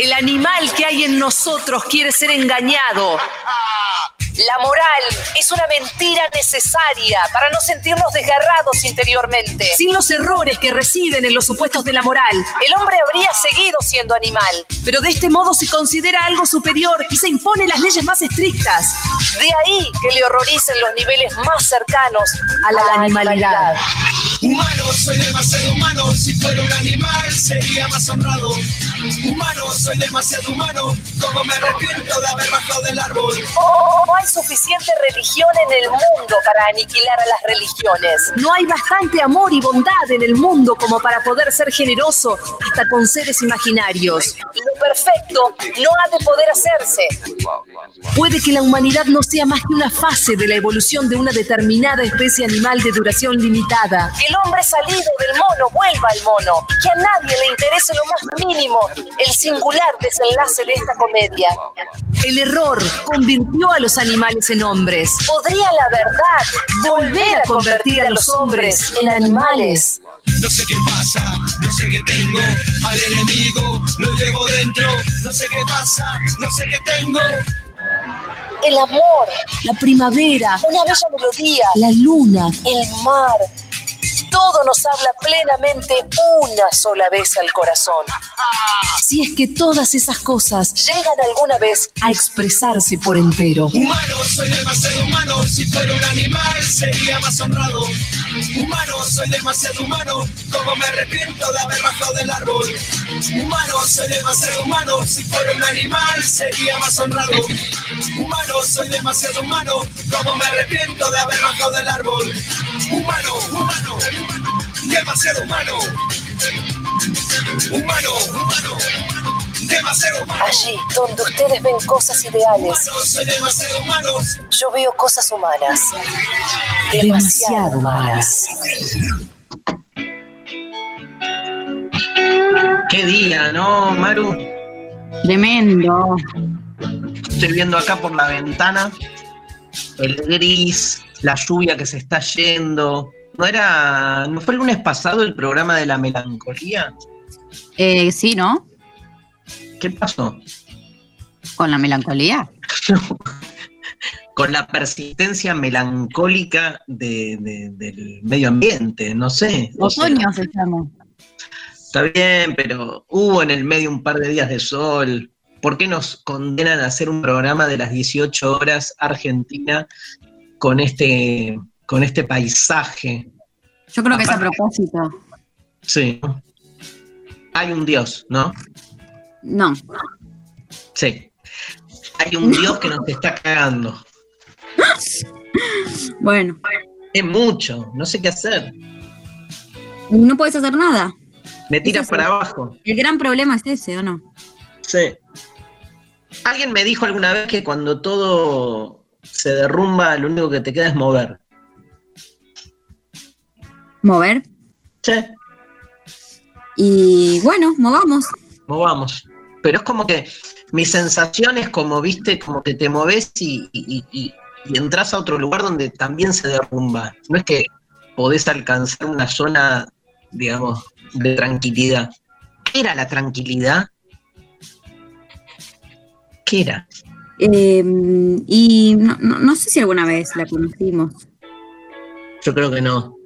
El animal que hay en nosotros quiere ser engañado. La moral es una mentira necesaria para no sentirnos desgarrados interiormente. Sin los errores que residen en los supuestos de la moral, el hombre habría seguido siendo animal. Pero de este modo se considera algo superior y se imponen las leyes más estrictas. De ahí que le horroricen los niveles más cercanos a la, animalidad. Humano, soy demasiado humano. Si fuera un animal, sería más honrado. Humano, soy demasiado humano. Como me arrepiento de haber bajado del árbol. Oh, no hay suficiente religión en el mundo para aniquilar a las religiones. No hay bastante amor y bondad en el mundo como para poder ser generoso hasta con seres imaginarios. Lo perfecto no ha de poder hacerse. Puede que la humanidad no sea más que una fase de la evolución de una determinada especie animal de duración limitada. Que el hombre salido del mono vuelva al mono. Que a nadie le interese lo más mínimo el singular desenlace de esta comedia. El error convirtió a los animales en hombres. ¿Podría la verdad volver a convertir a los hombres en animales? No sé qué pasa, no sé qué tengo. Al enemigo lo llevo dentro. No sé qué pasa, no sé qué tengo. El amor, la primavera, una bella melodía, la luna, el mar. Todo nos habla plenamente una sola vez al corazón. Si es que todas esas cosas llegan alguna vez a expresarse por entero. Humano, soy demasiado humano. Si fuera un animal, sería más honrado. Humano, soy demasiado humano. Como me arrepiento de haber bajado del árbol. Humano, soy demasiado humano. Si fuera un animal, sería más honrado. Humano, soy demasiado humano. Como me arrepiento de haber bajado del árbol. Humano, humano, demasiado humano. Humano, humano. Allí donde ustedes ven cosas ideales, yo veo cosas humanas. demasiado malas. Qué día, ¿no, Maru? Tremendo. Estoy viendo acá por la ventana el gris, la lluvia que se está yendo. ¿No era, no fue el lunes pasado el programa de la melancolía? Eh, sí, ¿no? ¿Qué pasó? Con la melancolía. Con la persistencia melancólica de- de- del medio ambiente, no sé. Otoño se llama. Está bien, pero hubo en el medio un par de días de sol. ¿Por qué nos condenan a hacer un programa de las 18 horas Argentina con este, con este paisaje? Yo creo que es a propósito. Sí. Hay un Dios, ¿no? No. Sí. Hay un Dios que nos está cagando. Bueno, Es mucho, no sé qué hacer. no puedes hacer nada. Me tiras para abajo. El gran problema es ese, ¿o no? Sí. Alguien me dijo alguna vez que cuando todo se derrumba, lo único que te queda es mover. Mover. Sí, Y bueno, movamos. Movamos. Pero es como que mi sensación es como, viste, como que te moves y, y, y- y entras a otro lugar donde también se derrumba. No es que podés alcanzar una zona, digamos, de tranquilidad. ¿Qué era la tranquilidad? ¿Qué era? Eh, y no, no- no sé si alguna vez la conocimos. Yo creo que no.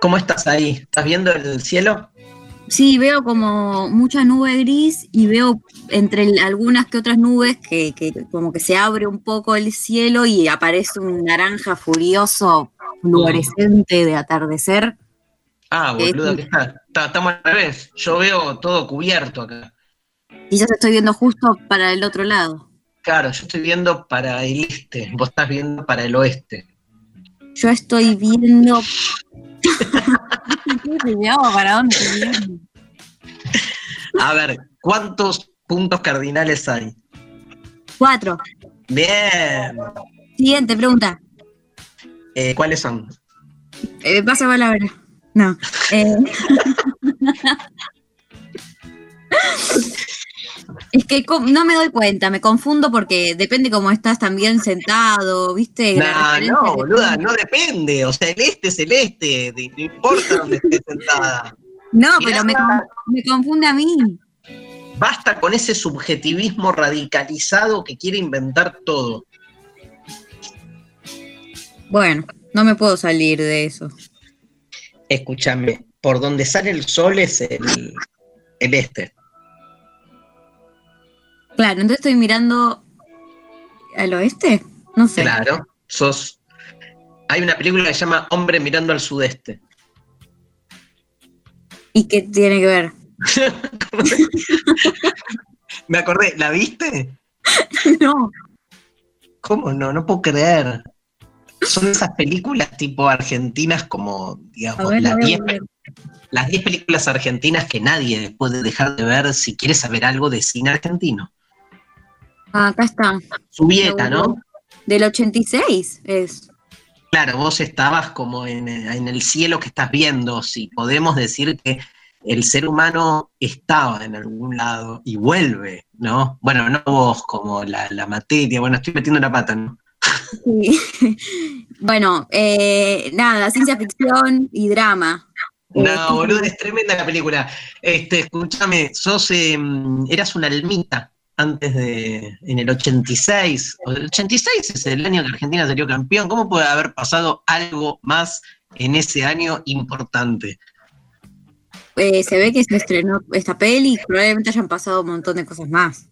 ¿Cómo estás ahí? ¿Estás viendo el cielo? Sí, veo como mucha nube gris y veo entre algunas que otras nubes que, que como que se abre un poco el cielo y aparece un naranja furioso fluorescente de atardecer. Ah, Eh, boludo. ¿qué está? Está- Estamos al revés. Yo veo todo cubierto acá. Quizás estoy viendo justo para el otro lado. Claro, yo estoy viendo para el este, vos estás viendo para el oeste. Yo estoy viendo. ¿Para dónde? A ver, ¿cuántos puntos cardinales hay? Cuatro. Bien. Siguiente pregunta. Eh, ¿Cuáles son? Eh, pasa palabra. No. Eh. Es que no me doy cuenta, me confundo porque depende cómo estás también sentado, ¿viste? La No, boluda, no depende. O sea, el este es el este. No importa dónde estés sentada. No, Mirá, pero me, me confunde a mí. Basta con ese subjetivismo radicalizado que quiere inventar todo. Bueno, no me puedo salir de eso. Escúchame, por donde sale el sol es el, el este. Claro, entonces estoy mirando al oeste. No sé. Claro, sos. Hay una película que se llama Hombre mirando al sudeste. ¿Y qué tiene que ver? Me acordé, ¿la viste? no. ¿Cómo no? No puedo creer. Son esas películas tipo argentinas como, digamos, ver, las la voy a 10 ver. las 10 películas argentinas que nadie puede dejar de ver si quiere saber algo de cine argentino. Ah, acá está. Subieta, ¿no? Del 86 es. Claro, vos estabas como en, en el cielo que estás viendo, si podemos decir que el ser humano estaba en algún lado y vuelve, ¿no? Bueno, no vos como la, la materia, bueno, estoy metiendo la pata, ¿no? Sí. bueno, eh, nada, ciencia ficción y drama. No, boludo, es tremenda la película. Este, escúchame, sos, eh, eras una almita antes de, en el 86. O El 86 es el año que Argentina salió campeón. ¿Cómo puede haber pasado algo más en ese año importante? eh, se ve que se estrenó esta peli probablemente hayan pasado un montón de cosas más.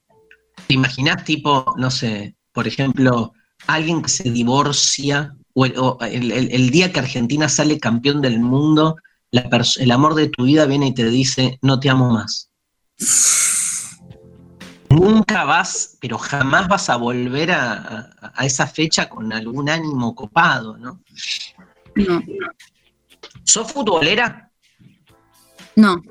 ¿Te imaginás, tipo, no sé, por ejemplo, alguien que se divorcia o el, o el- el- el día que Argentina sale campeón del mundo, la el amor de tu vida viene y te dice, no te amo más? Nunca vas, pero jamás vas a volver a, a- a esa fecha con algún ánimo copado, ¿no? No, ¿Sos futbolera? no.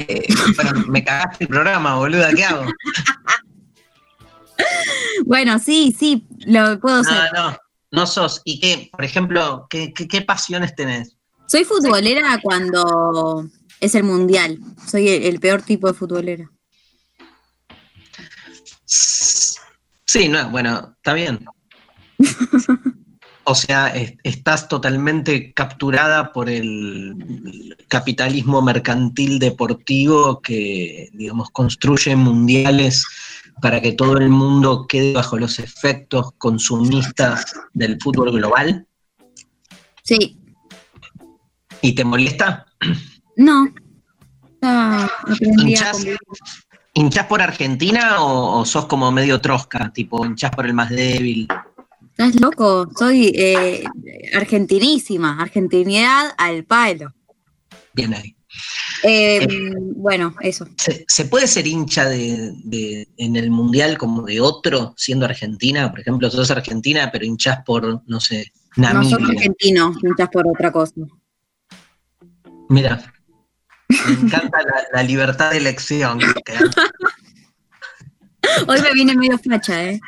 Eh, bueno, me cagaste el programa, boluda, ¿qué hago? Bueno, sí, sí, lo puedo No, ser. no, no sos. ¿Y qué, por ejemplo, qué, qué- qué pasiones tenés? Soy futbolera cuando es el mundial. Soy el, el peor tipo de futbolera. Sí, no, bueno, está bien. O sea, es- estás totalmente capturada por el capitalismo mercantil deportivo que, digamos, construye mundiales para que todo el mundo quede bajo los efectos consumistas del fútbol global. Sí, ¿Y te molesta? No. A ¿Hinchás? ¿Hinchás por Argentina o, o sos como medio trosca? Tipo, hinchás por el más débil. Estás loco, soy eh, argentinísima, argentinidad al palo. Bien ahí. Eh, bueno, eso. ¿Se, se puede ser hincha de, de- en el mundial como de otro, siendo argentina? Por ejemplo, sos argentina, pero hinchás por, no sé, No soy Namibia. argentino, hinchas por otra cosa. Mira, me encanta la, la libertad de elección. que- Hoy me viene medio facha, ¿eh?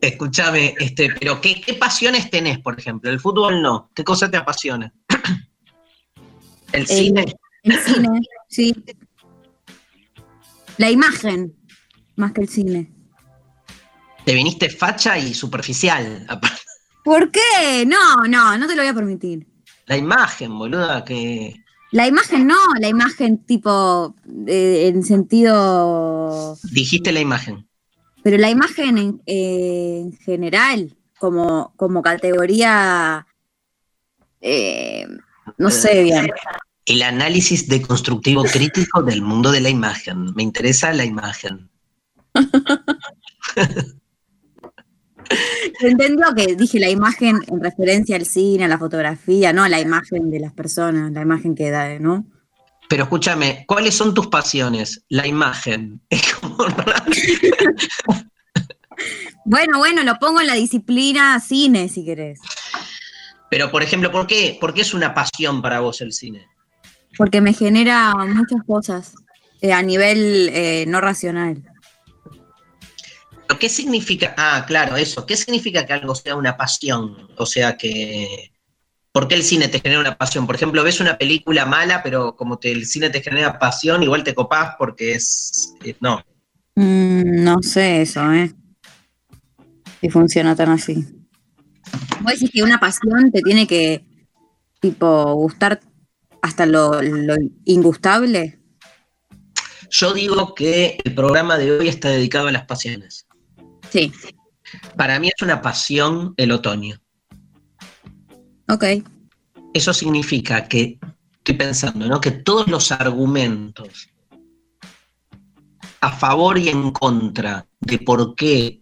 Escúchame, este, pero ¿qué, ¿qué pasiones tenés, por ejemplo? El fútbol no. ¿Qué cosa te apasiona? El cine. El cine, sí. La imagen, más que el cine. Te viniste facha y superficial. ¿Por qué? No, no, no te lo voy a permitir. La imagen, boluda, que. La imagen no, la imagen tipo eh, en sentido, Dijiste la imagen. pero la imagen en, eh, en general, como, como categoría, eh, no sé bien. El análisis deconstructivo crítico del mundo de la imagen. Me interesa la imagen. Entendió que dije la imagen en referencia al cine, a la fotografía, no la imagen de las personas, la imagen que da, ¿no? Pero escúchame, ¿cuáles son tus pasiones? La imagen. Es como. Bueno, bueno, lo pongo en la disciplina cine, si querés. Pero, por ejemplo, ¿por qué, ¿por qué es una pasión para vos el cine? Porque me genera muchas cosas eh, a nivel eh, no racional. ¿Pero ¿Qué significa? Ah, claro, eso. ¿Qué significa que algo sea una pasión? O sea, que. ¿Por qué el cine te genera una pasión? Por ejemplo, ves una película mala, pero como te- el cine te genera pasión, igual te copás porque es. eh, no. Mm, no sé eso, ¿eh? Si funciona tan así. Vos decís que una pasión te tiene que, tipo, gustar hasta lo, lo ingustable. Yo digo que el programa de hoy está dedicado a las pasiones. Sí, Para mí es una pasión el otoño. ok. Eso significa que, estoy pensando, ¿no? Que todos los argumentos a favor y en contra de por qué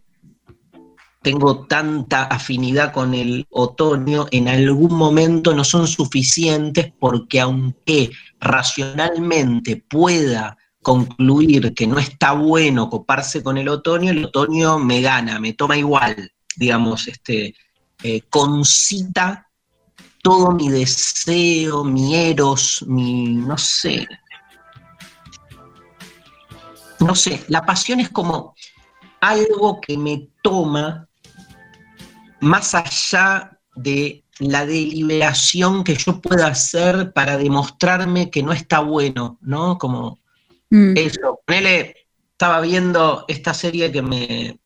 tengo tanta afinidad con el otoño, en algún momento no son suficientes porque aunque racionalmente pueda concluir que no está bueno coparse con el otoño, el otoño me gana, me toma igual, digamos, este, eh, concita todo mi deseo, mi eros, mi, no sé. No sé, la pasión es como algo que me toma más allá de la deliberación que yo pueda hacer para demostrarme que no está bueno, ¿no? Como Mm, eso. Ponele, estaba viendo esta serie que me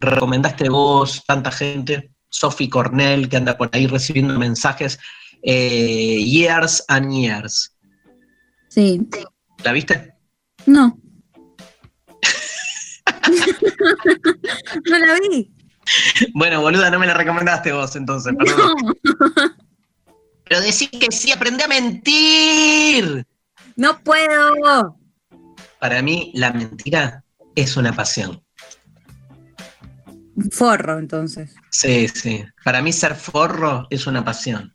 recomendaste vos, tanta gente, Sophie Cornell, que anda por ahí recibiendo mensajes, eh, Years and Years. sí, ¿La viste? no. no la vi. Bueno, boluda, no me la recomendaste vos entonces, perdón. No, Pero decís que sí, aprendí a mentir. no puedo. Para mí, la mentira es una pasión. Forro, entonces. Sí, sí. Para mí ser forro es una pasión.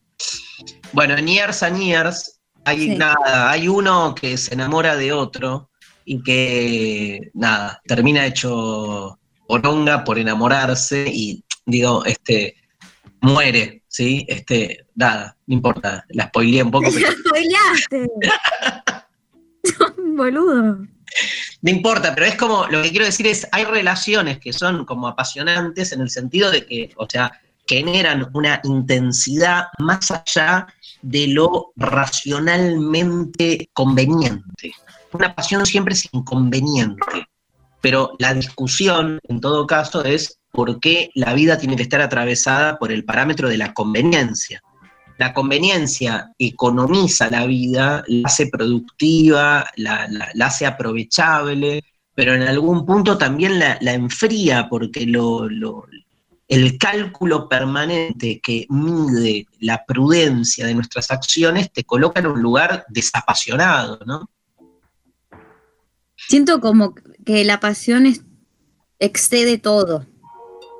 Bueno, en Years and Years hay Sí. nada, hay uno que se enamora de otro y que nada, termina hecho poronga por enamorarse y digo, este muere, ¿sí? Este, nada, no importa, la spoileé un poco, pero ¡Spoileaste! Boludo. No importa, pero es como, lo que quiero decir es, hay relaciones que son como apasionantes en el sentido de que, o sea, generan una intensidad más allá de lo racionalmente conveniente. Una pasión siempre es inconveniente, pero la discusión, en todo caso, es por qué la vida tiene que estar atravesada por el parámetro de la conveniencia. La conveniencia economiza la vida, la hace productiva, la, hace aprovechable, pero en algún punto también la, enfría porque lo- el cálculo permanente que mide la prudencia de nuestras acciones te coloca en un lugar desapasionado, ¿no? Siento como que la pasión excede todo.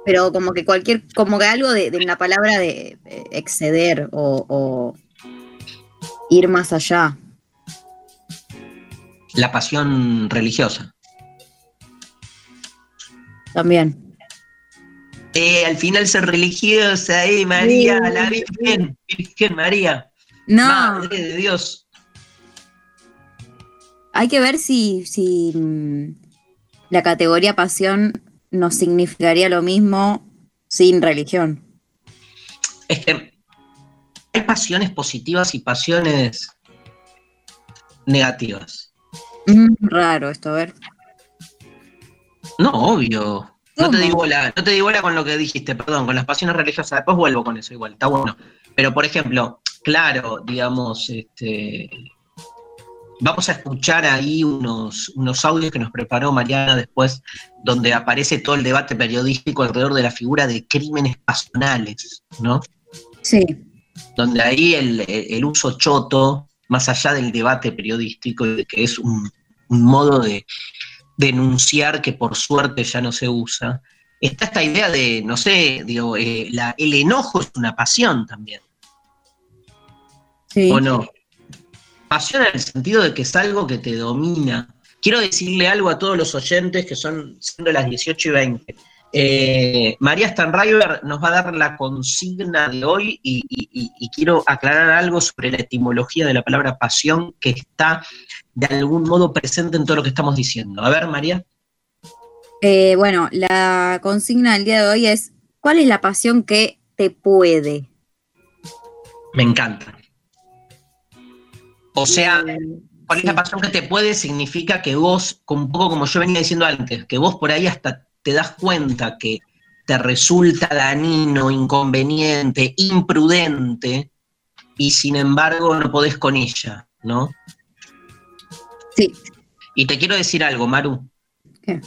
Pero como que cualquier, como que algo de, de la palabra de exceder o, o ir más allá. La pasión religiosa. También. Eh, al final ser religiosa, eh, María, Sí. la Virgen, Virgen María, No, Madre de Dios. hay que ver si, si mm, la categoría pasión nos significaría lo mismo sin religión. Es que hay pasiones positivas y pasiones negativas. Mm, raro esto, a ver. No, obvio. No te digo bola, no te digo bola con lo que dijiste, perdón, con las pasiones religiosas. Después vuelvo con eso igual, está bueno. Pero, por ejemplo, claro, digamos, este, vamos a escuchar ahí unos, unos audios que nos preparó Mariana después, donde aparece todo el debate periodístico alrededor de la figura de crímenes pasionales, ¿no? Sí. donde ahí el, el uso choto, más allá del debate periodístico, que es un, un modo de denunciar que por suerte ya no se usa, está esta idea de, no sé, digo, eh, la- el enojo es una pasión también, Sí. ¿o no? Pasión en el sentido de que es algo que te domina. Quiero decirle algo a todos los oyentes que son siendo las 18 y 20. Eh, María Stanriver nos va a dar la consigna de hoy y, y- y- y quiero aclarar algo sobre la etimología de la palabra pasión que está de algún modo presente en todo lo que estamos diciendo. A ver, María. Eh, bueno, la consigna del día de hoy es, ¿cuál es la pasión que te puede? Me encanta. O sea, Eh, ¿cuál es sí. la pasión que te puede? Significa que vos, un poco como yo venía diciendo antes, que vos por ahí hasta te das cuenta que te resulta dañino, inconveniente, imprudente y sin embargo no podés con ella, ¿no? Sí. Y te quiero decir algo, Maru. ¿Qué?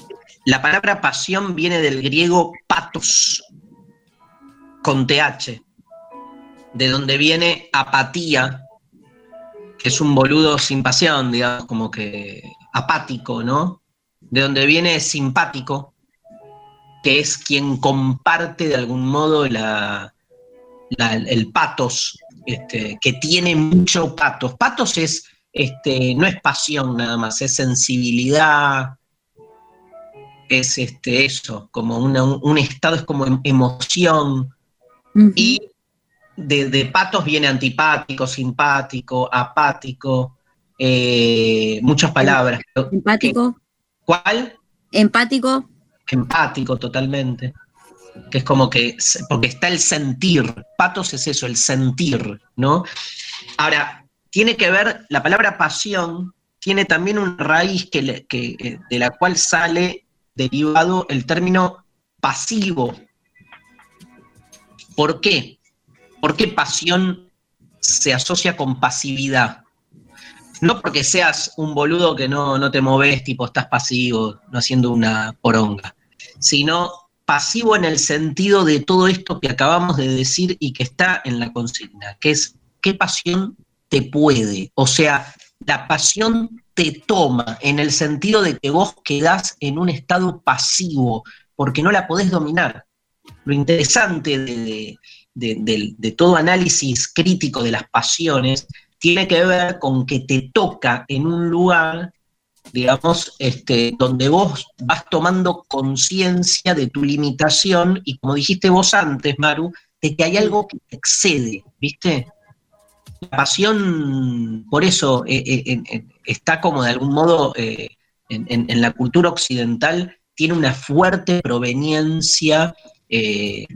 La palabra pasión viene del griego patos, con TH, de donde viene apatía, es un boludo sin pasión, digamos, como que apático, ¿no? De donde viene simpático, que es quien comparte de algún modo la, la- el patos, este, que tiene mucho patos. Patos es, este, no es pasión nada más, es sensibilidad, es este, eso, como una- un, estado, es como em- emoción. Y de, de patos viene antipático, simpático, apático, eh, muchas palabras. Empático. ¿Cuál? Empático. empático totalmente. Que es como que, porque está el sentir. Patos es eso, el sentir, ¿no? Ahora, tiene que ver, la palabra pasión tiene también una raíz que, le- que, eh, de la cual sale derivado el término pasivo. ¿Por qué? ¿Por qué pasión se asocia con pasividad? No porque seas un boludo que no, no te moves, tipo estás pasivo, no haciendo una poronga, sino pasivo en el sentido de todo esto que acabamos de decir y que está en la consigna, que es qué pasión te puede, o sea, la pasión te toma en el sentido de que vos quedás en un estado pasivo, porque no la podés dominar. Lo interesante de, de- todo análisis crítico de las pasiones tiene que ver con que te toca en un lugar, digamos, este, donde vos vas tomando conciencia de tu limitación y como dijiste vos antes, Maru, de que hay algo que te excede, ¿viste? La pasión, por eso, eh, eh, está como de algún modo eh, en la cultura occidental, tiene una fuerte proveniencia eh,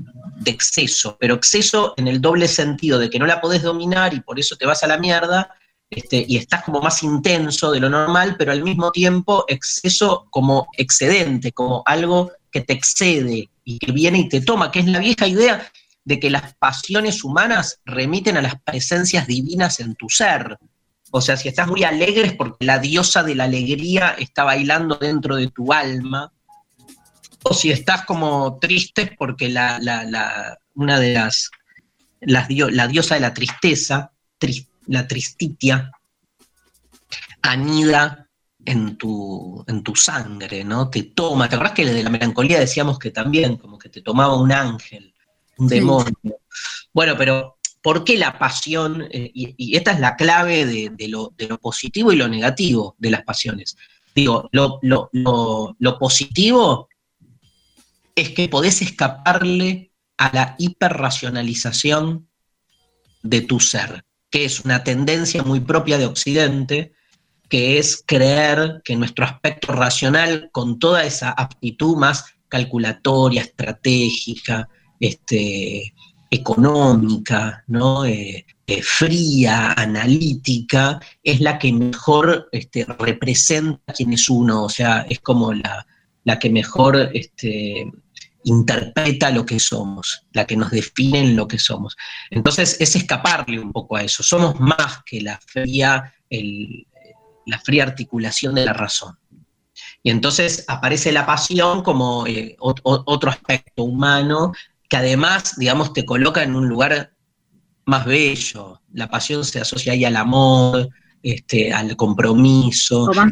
de exceso, pero exceso en el doble sentido de que no la podés dominar y por eso te vas a la mierda, este, y estás como más intenso de lo normal, pero al mismo tiempo exceso como excedente, como algo que te excede y que viene y te toma, que es la vieja idea de que las pasiones humanas remiten a las presencias divinas en tu ser. O sea, si estás muy alegre es porque la diosa de la alegría está bailando dentro de tu alma. O si estás como triste es porque la, la- la- una de las, las dio- la diosa de la tristeza, tris- la tristitia, anida en tu, en tu sangre, ¿no? Te toma. ¿Te acuerdas que de la melancolía decíamos que también, como que te tomaba un ángel, un Sí. demonio? Bueno, pero ¿por qué la pasión? eh, y, y esta es la clave de, de lo, de lo positivo y lo negativo de las pasiones. Digo, lo, lo- lo- lo positivo es que podés escaparle a la hiperracionalización de tu ser, que es una tendencia muy propia de Occidente, que es creer que nuestro aspecto racional, con toda esa aptitud más calculatoria, estratégica, este, económica, ¿no? Eh, eh, fría, analítica, es la que mejor este, representa quién es uno, o sea, es como la, la que mejor este, interpreta lo que somos, la que nos define en lo que somos. Entonces es escaparle un poco a eso, somos más que la fría, el- la fría articulación de la razón. Y entonces aparece la pasión como eh, ot- ot- otro aspecto humano que además, digamos, te coloca en un lugar más bello. La pasión se asocia ahí al amor, este, al compromiso. Más.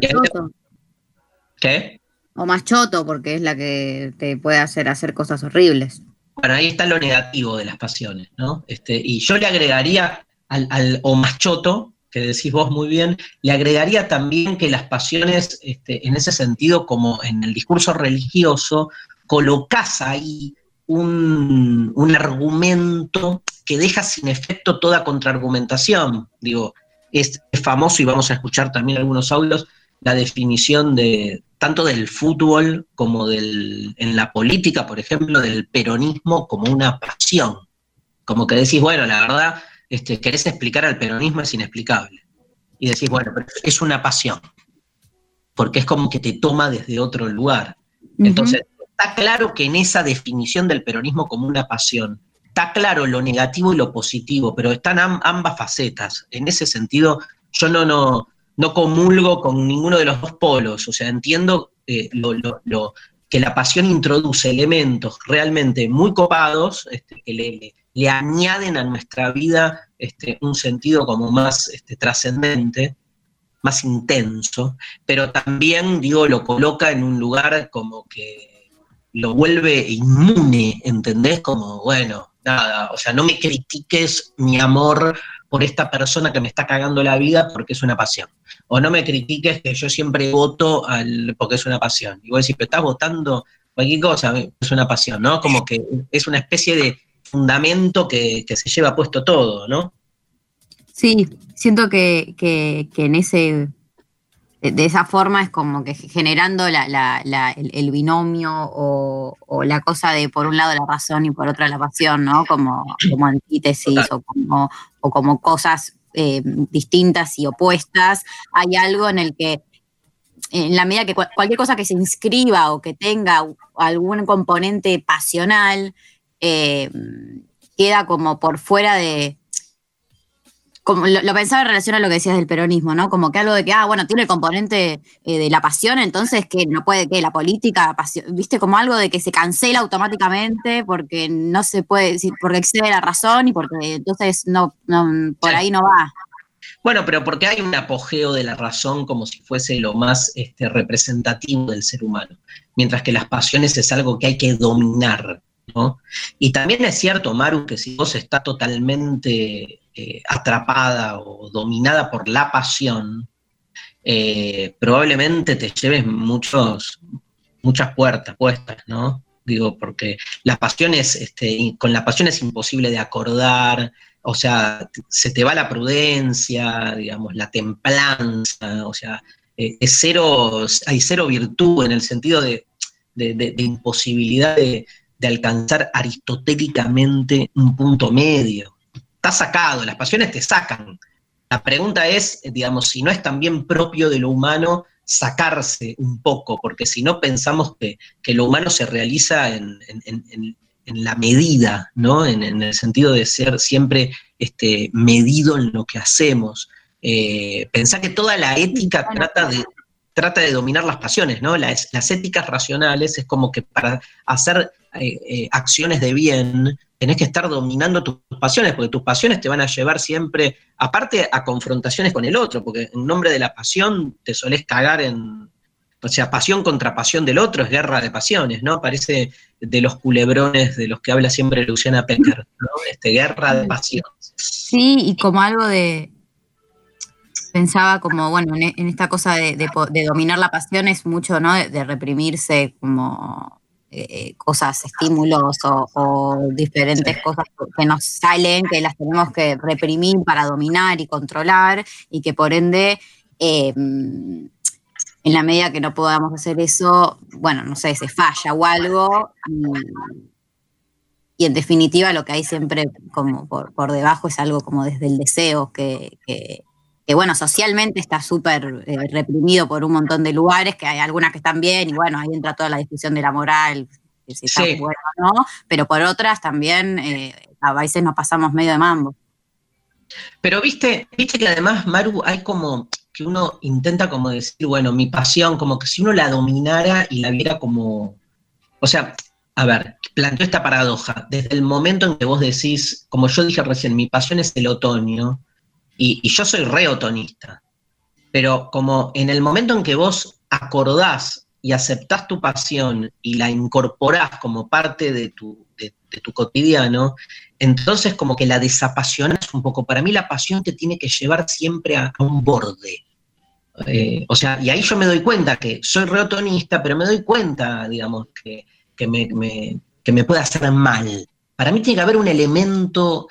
¿Qué? O más choto, porque es la que te puede hacer hacer cosas horribles. Bueno, ahí está lo negativo de las pasiones, ¿no? Este, y yo le agregaría al, al o machoto, que decís vos muy bien, le agregaría también que las pasiones, este, en ese sentido, como en el discurso religioso, colocás ahí un, un argumento que deja sin efecto toda contraargumentación. Digo, es famoso y vamos a escuchar también algunos audios, la definición de tanto del fútbol como del, en la política, por ejemplo, del peronismo como una pasión. Como que decís, bueno, la verdad, este, querés explicar al peronismo es inexplicable. Y decís, bueno, pero es una pasión, porque es como que te toma desde otro lugar. Entonces, está claro que en esa definición del peronismo como una pasión está claro lo negativo y lo positivo, pero están ambas facetas. En ese sentido, yo no, no, no comulgo con ninguno de los dos polos, o sea, entiendo eh, que la pasión introduce elementos realmente muy copados, este, que le, le, añaden a nuestra vida este, un sentido como más este, trascendente, más intenso, pero también, digo, lo coloca en un lugar como que lo vuelve inmune, ¿entendés? Como, bueno, nada, o sea, no me critiques mi amor por esta persona que me está cagando la vida porque es una pasión. O no me critiques que yo siempre voto al, porque es una pasión. Y vos decís, pero estás votando cualquier cosa, es una pasión, ¿no? Como que es una especie de fundamento que, se lleva puesto todo, ¿no? Sí, siento que, que en ese de esa forma es como que generando el, binomio o, la cosa de por un lado la razón y por otra la pasión, ¿no? Como, como antítesis o como, o como cosas eh, distintas y opuestas. Hay algo en el que, en la medida que cualquier cosa que se inscriba o que tenga algún componente pasional, eh, queda como por fuera de, como lo, pensaba en relación a lo que decías del peronismo, ¿no? Como que algo de que, ah, bueno, tiene el componente eh, de la pasión, entonces que no puede, que la política, viste, como algo de que se cancela automáticamente porque no se puede, porque excede la razón y porque entonces no, por ahí no va. Bueno, pero porque hay un apogeo de la razón como si fuese lo más este, representativo del ser humano, mientras que las pasiones es algo que hay que dominar, Y también es cierto, Maru, que si vos estás totalmente eh, atrapada o dominada por la pasión, eh, probablemente te lleves muchos, muchas puertas puestas, ¿no? Digo, porque las pasiones, este, con la pasión es imposible de acordar, o sea, se te va la prudencia, digamos, la templanza, o sea, eh, es cero, hay cero virtud en el sentido de, imposibilidad de, de alcanzar aristotélicamente un punto medio está sacado, las pasiones te sacan. La pregunta es, digamos, si no es también propio de lo humano sacarse un poco, porque si no pensamos que, lo humano se realiza en, la medida, ¿no? En, el sentido de ser siempre este, medido en lo que hacemos. Eh, pensá que toda la ética trata de, trata de dominar las pasiones, ¿no? Las, éticas racionales es como que para hacer eh, eh, acciones de bien tenés que estar dominando tus pasiones, porque tus pasiones te van a llevar siempre, aparte a confrontaciones con el otro, porque en nombre de la pasión te solés cagar en, o sea, pasión contra pasión del otro es guerra de pasiones, ¿no? Parece de los culebrones de los que habla siempre Luciana Pecker, ¿no? Este, guerra de pasiones. Sí, y como algo de, pensaba como, bueno, en, esta cosa de, dominar la pasión es mucho, ¿no? de reprimirse como eh, cosas, estímulos o, diferentes cosas que nos salen, que las tenemos que reprimir para dominar y controlar y que por ende, em, en la medida que no podamos hacer eso, bueno, no sé, se falla o algo. Y, en definitiva lo que hay siempre como por, debajo es algo como desde el deseo que que bueno, socialmente está súper eh, reprimido por un montón de lugares, que hay algunas que están bien, y bueno, ahí entra toda la discusión de la moral, que si está bueno o no, pero por otras también eh, a veces nos pasamos medio de mambo. Pero viste, viste que además, Maru, hay como que uno intenta como decir, bueno, mi pasión, como que si uno la dominara y la viera como, o sea, a ver, planteo esta paradoja, desde el momento en que vos decís, como yo dije recién, mi pasión es el otoño, y, yo soy reotonista, pero como en el momento en que vos acordás y aceptás tu pasión y la incorporás como parte de tu, cotidiano, entonces como que la desapasionás un poco. Para mí la pasión te tiene que llevar siempre a, un borde. Eh, o sea, y ahí yo me doy cuenta que soy reotonista, pero me doy cuenta, digamos, que, me, que me puede hacer mal. Para mí tiene que haber un elemento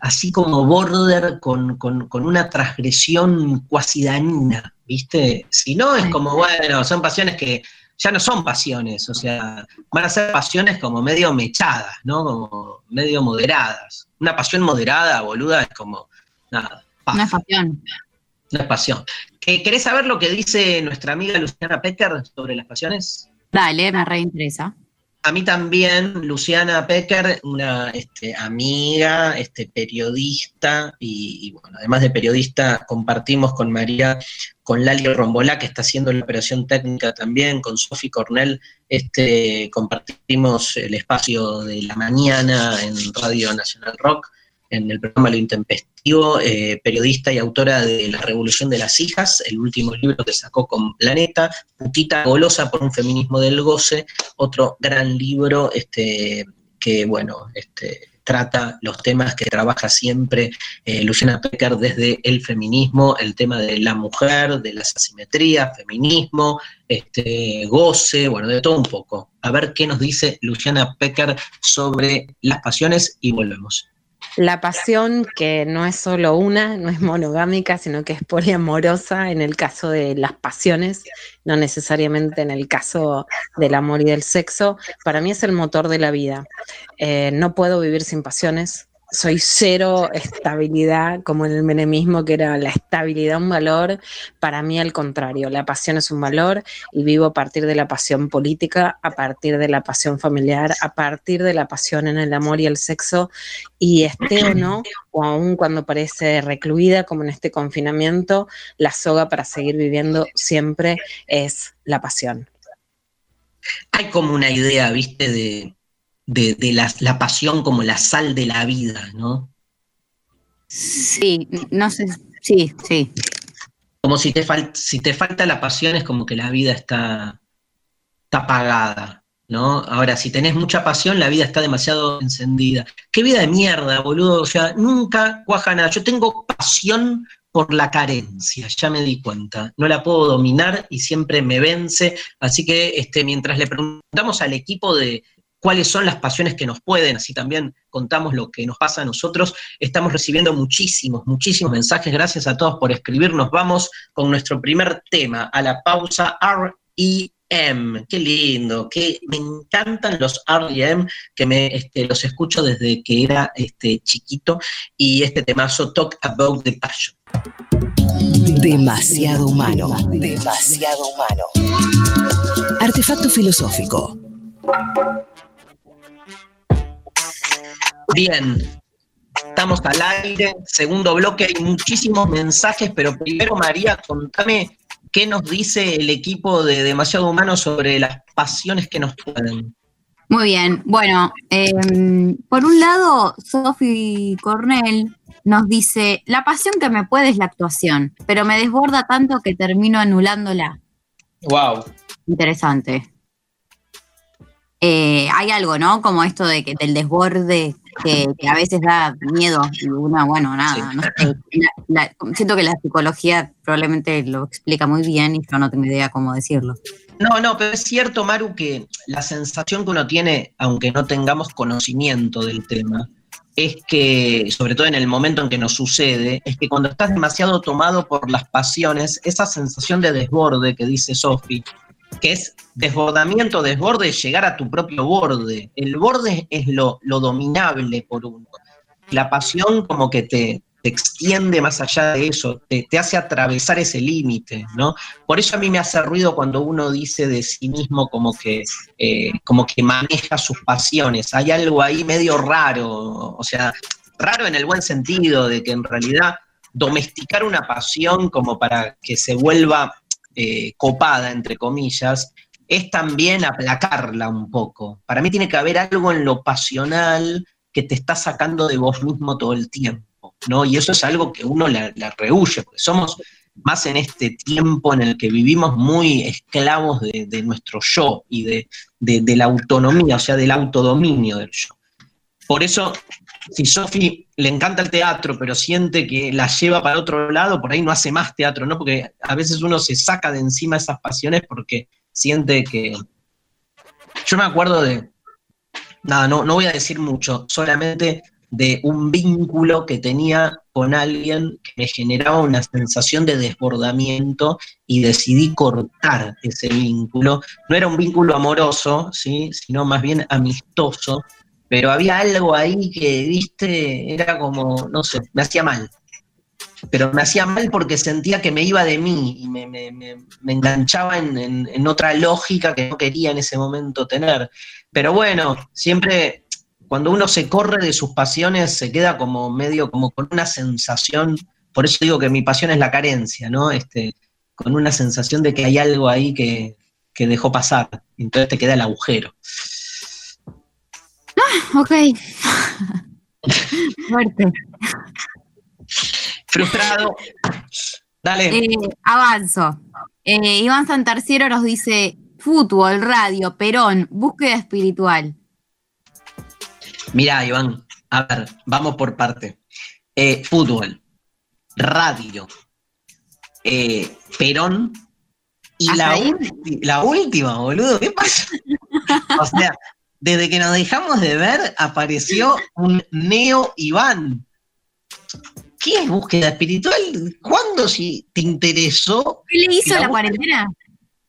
así como border con, una transgresión cuasi dañina, ¿viste? Si no, es como, bueno, son pasiones que ya no son pasiones, o sea, van a ser pasiones como medio mechadas, ¿no? Como medio moderadas. Una pasión moderada, boluda, es como, nada. No es pasión. No es pasión. ¿Querés saber lo que dice nuestra amiga Luciana Pecker sobre las pasiones? Dale, me reinteresa. A mí también, Luciana Pecker, una este, amiga, este, periodista, y, bueno, además de periodista, compartimos con María, con Lali Rombolá, que está haciendo la operación técnica también, con Sofi Cornell, este, compartimos el espacio de la mañana en Radio Nacional Rock, en el programa Lo Intempestivo, eh, periodista y autora de La Revolución de las Hijas, el último libro que sacó con Planeta, Putita Golosa por un feminismo del goce, otro gran libro este, que, bueno, este, trata los temas que trabaja siempre eh, Luciana Pecker desde el feminismo, el tema de la mujer, de las asimetrías, feminismo, este, goce, bueno, de todo un poco. A ver qué nos dice Luciana Pecker sobre las pasiones y volvemos. La pasión, que no es solo una, no es monogámica, sino que es poliamorosa en el caso de las pasiones, no necesariamente en el caso del amor y del sexo, para mí es el motor de la vida. Eh, no puedo vivir sin pasiones, soy cero estabilidad, como en el menemismo, que era la estabilidad un valor, para mí al contrario, la pasión es un valor y vivo a partir de la pasión política, a partir de la pasión familiar, a partir de la pasión en el amor y el sexo, y esté o no, o aún cuando parece recluida, como en este confinamiento, la soga para seguir viviendo siempre es la pasión. Hay como una idea, viste, de de, la, pasión como la sal de la vida, ¿no? Sí, no sé, sí, sí. Como si te, si te falta la pasión es como que la vida está, está apagada, ¿no? Ahora, si tenés mucha pasión, la vida está demasiado encendida. Qué vida de mierda, boludo. O sea, nunca cuaja nada. Yo tengo pasión por la carencia, ya me di cuenta. No la puedo dominar y siempre me vence. Así que este, mientras le preguntamos al equipo de, cuáles son las pasiones que nos pueden, así también contamos lo que nos pasa a nosotros. Estamos recibiendo muchísimos, muchísimos mensajes. Gracias a todos por escribirnos. Vamos con nuestro primer tema, a la pausa R.E.M. Qué lindo, que me encantan los R.E.M., que me este, los escucho desde que era este, chiquito, y este temazo, Talk About the Passion. Demasiado humano, demasiado humano. Artefacto filosófico. Bien, estamos al aire, segundo bloque, hay muchísimos mensajes, pero primero María, contame qué nos dice el equipo de Demasiado Humano sobre las pasiones que nos pueden. Muy bien, bueno, em, por un lado, Sophie Cornell nos dice, la pasión que me puede es la actuación, pero me desborda tanto que termino anulándola. Wow. Interesante. Eh, hay algo, ¿no? Como esto de que del desborde que, a veces da miedo y una, bueno, nada, no sé. siento que la psicología probablemente lo explica muy bien y yo no tengo idea cómo decirlo. No, no, pero es cierto, Maru, que la sensación que uno tiene, aunque no tengamos conocimiento del tema, es que, sobre todo en el momento en que nos sucede, es que cuando estás demasiado tomado por las pasiones, esa sensación de desborde que dice Sofi, que es desbordamiento, desborde, llegar a tu propio borde. El borde es lo, dominable por uno. La pasión como que te, extiende más allá de eso, te, hace atravesar ese límite, ¿no? Por eso a mí me hace ruido cuando uno dice de sí mismo como que, eh, como que maneja sus pasiones. Hay algo ahí medio raro, o sea, raro en el buen sentido, de que en realidad domesticar una pasión como para que se vuelva eh, copada, entre comillas, es también aplacarla un poco. Para mí tiene que haber algo en lo pasional que te está sacando de vos mismo todo el tiempo, ¿no? Y eso es algo que uno la, la rehuye, porque somos más en este tiempo en el que vivimos muy esclavos de, nuestro yo y de, de, la autonomía, o sea, del autodominio del yo. Por eso, si Sofi le encanta el teatro, pero siente que la lleva para otro lado, por ahí no hace más teatro, ¿no? Porque a veces uno se saca de encima esas pasiones porque siente que... Yo me acuerdo de... Nada, no, no voy a decir mucho, solamente de un vínculo que tenía con alguien que me generaba una sensación de desbordamiento y decidí cortar ese vínculo. No era un vínculo amoroso, ¿sí? sino más bien amistoso, pero había algo ahí que, viste, era como, no sé, me hacía mal. pero me hacía mal porque sentía que me iba de mí y me, enganchaba en, otra lógica que no quería en ese momento tener. Pero bueno, siempre cuando uno se corre de sus pasiones se queda como medio como con una sensación, por eso digo que mi pasión es la carencia, ¿no? Este, con una sensación de que hay algo ahí que, que dejó pasar, entonces te queda el agujero. Ah, ok. Fuerte. Frustrado. Dale. Eh, avanzo. Eh, Iván Santarciero nos dice: fútbol, radio, Perón, búsqueda espiritual. Mira, Iván, a ver, vamos por parte. Eh, fútbol, radio, Perón y la, la última, boludo, ¿qué pasa? o sea, desde que nos dejamos de ver, apareció un Neo Iván. ¿Qué es búsqueda espiritual? ¿Cuándo si te interesó? ¿Qué le hizo la, cuarentena?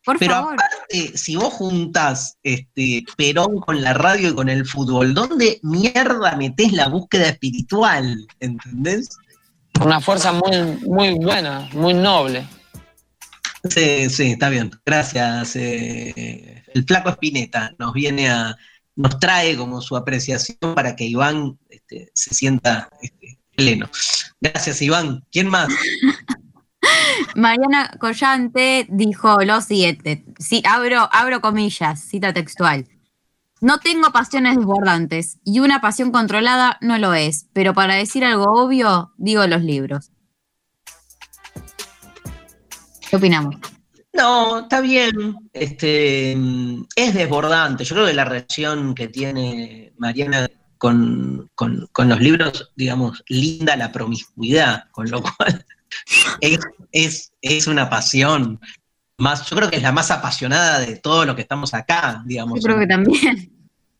Por Pero aparte, si vos juntás este, Perón con la radio y con el fútbol, ¿dónde mierda metés la búsqueda espiritual? ¿Entendés? Una fuerza muy, muy buena, muy noble. Sí, sí, está bien. Gracias. Eh, el flaco Espineta nos viene a, nos trae como su apreciación para que Iván este, se sienta este, pleno. Gracias, Iván. ¿Quién más? Mariana Collante dijo lo siguiente, sí, abro, abro comillas, cita textual. No tengo pasiones desbordantes y una pasión controlada no lo es, pero para decir algo obvio, digo los libros. ¿Qué opinamos? No, está bien. Este, es desbordante. Yo creo que la relación que tiene Mariana con, los libros, digamos, linda la promiscuidad, con lo cual es, es, una pasión. Más, yo creo que es la más apasionada de todo lo que estamos acá, digamos. Yo creo que también.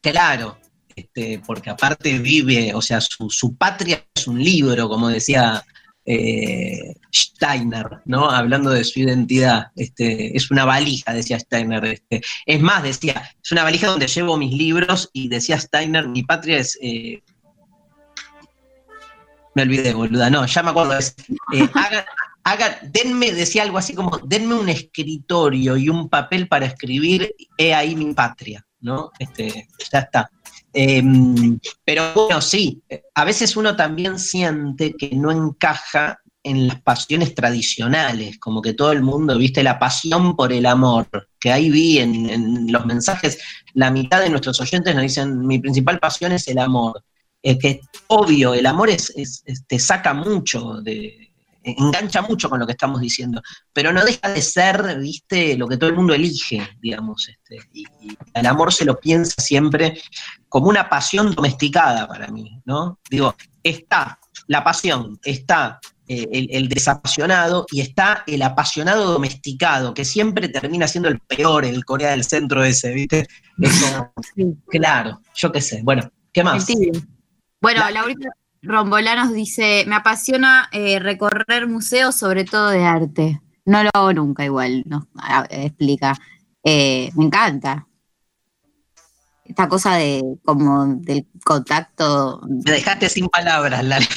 Claro, este, porque aparte vive, o sea, su, su patria es un libro, como decía eh, Steiner, ¿no? Hablando de su identidad, este, es una valija, decía Steiner. Este. Es más, decía, es una valija donde llevo mis libros y decía Steiner, mi patria es... Eh, me olvidé, boluda, no, ya me acuerdo. Eh, denme, decía algo así como, denme un escritorio y un papel para escribir, he ahí mi patria, ¿no? Este, ya está. Em, pero bueno, sí, a veces uno también siente que no encaja en las pasiones tradicionales, como que todo el mundo, viste, la pasión por el amor, que ahí vi en, los mensajes, la mitad de nuestros oyentes nos dicen, mi principal pasión es el amor. Es que obvio, el amor es, te saca mucho de, engancha mucho con lo que estamos diciendo, pero no deja de ser, viste, lo que todo el mundo elige, digamos, este, y, el amor se lo piensa siempre como una pasión domesticada para mí, ¿no? Digo, está la pasión, está eh, el, desapasionado y está el apasionado domesticado, que siempre termina siendo el peor, el Corea del Centro ese, ¿viste? Claro, yo qué sé. Bueno, ¿qué más? Bueno, Laurita, Rombolanos dice, me apasiona eh, recorrer museos, sobre todo de arte. No lo hago nunca igual, nos explica. Eh, me encanta. Esta cosa de como del contacto. Me dejaste sin palabras, Lali.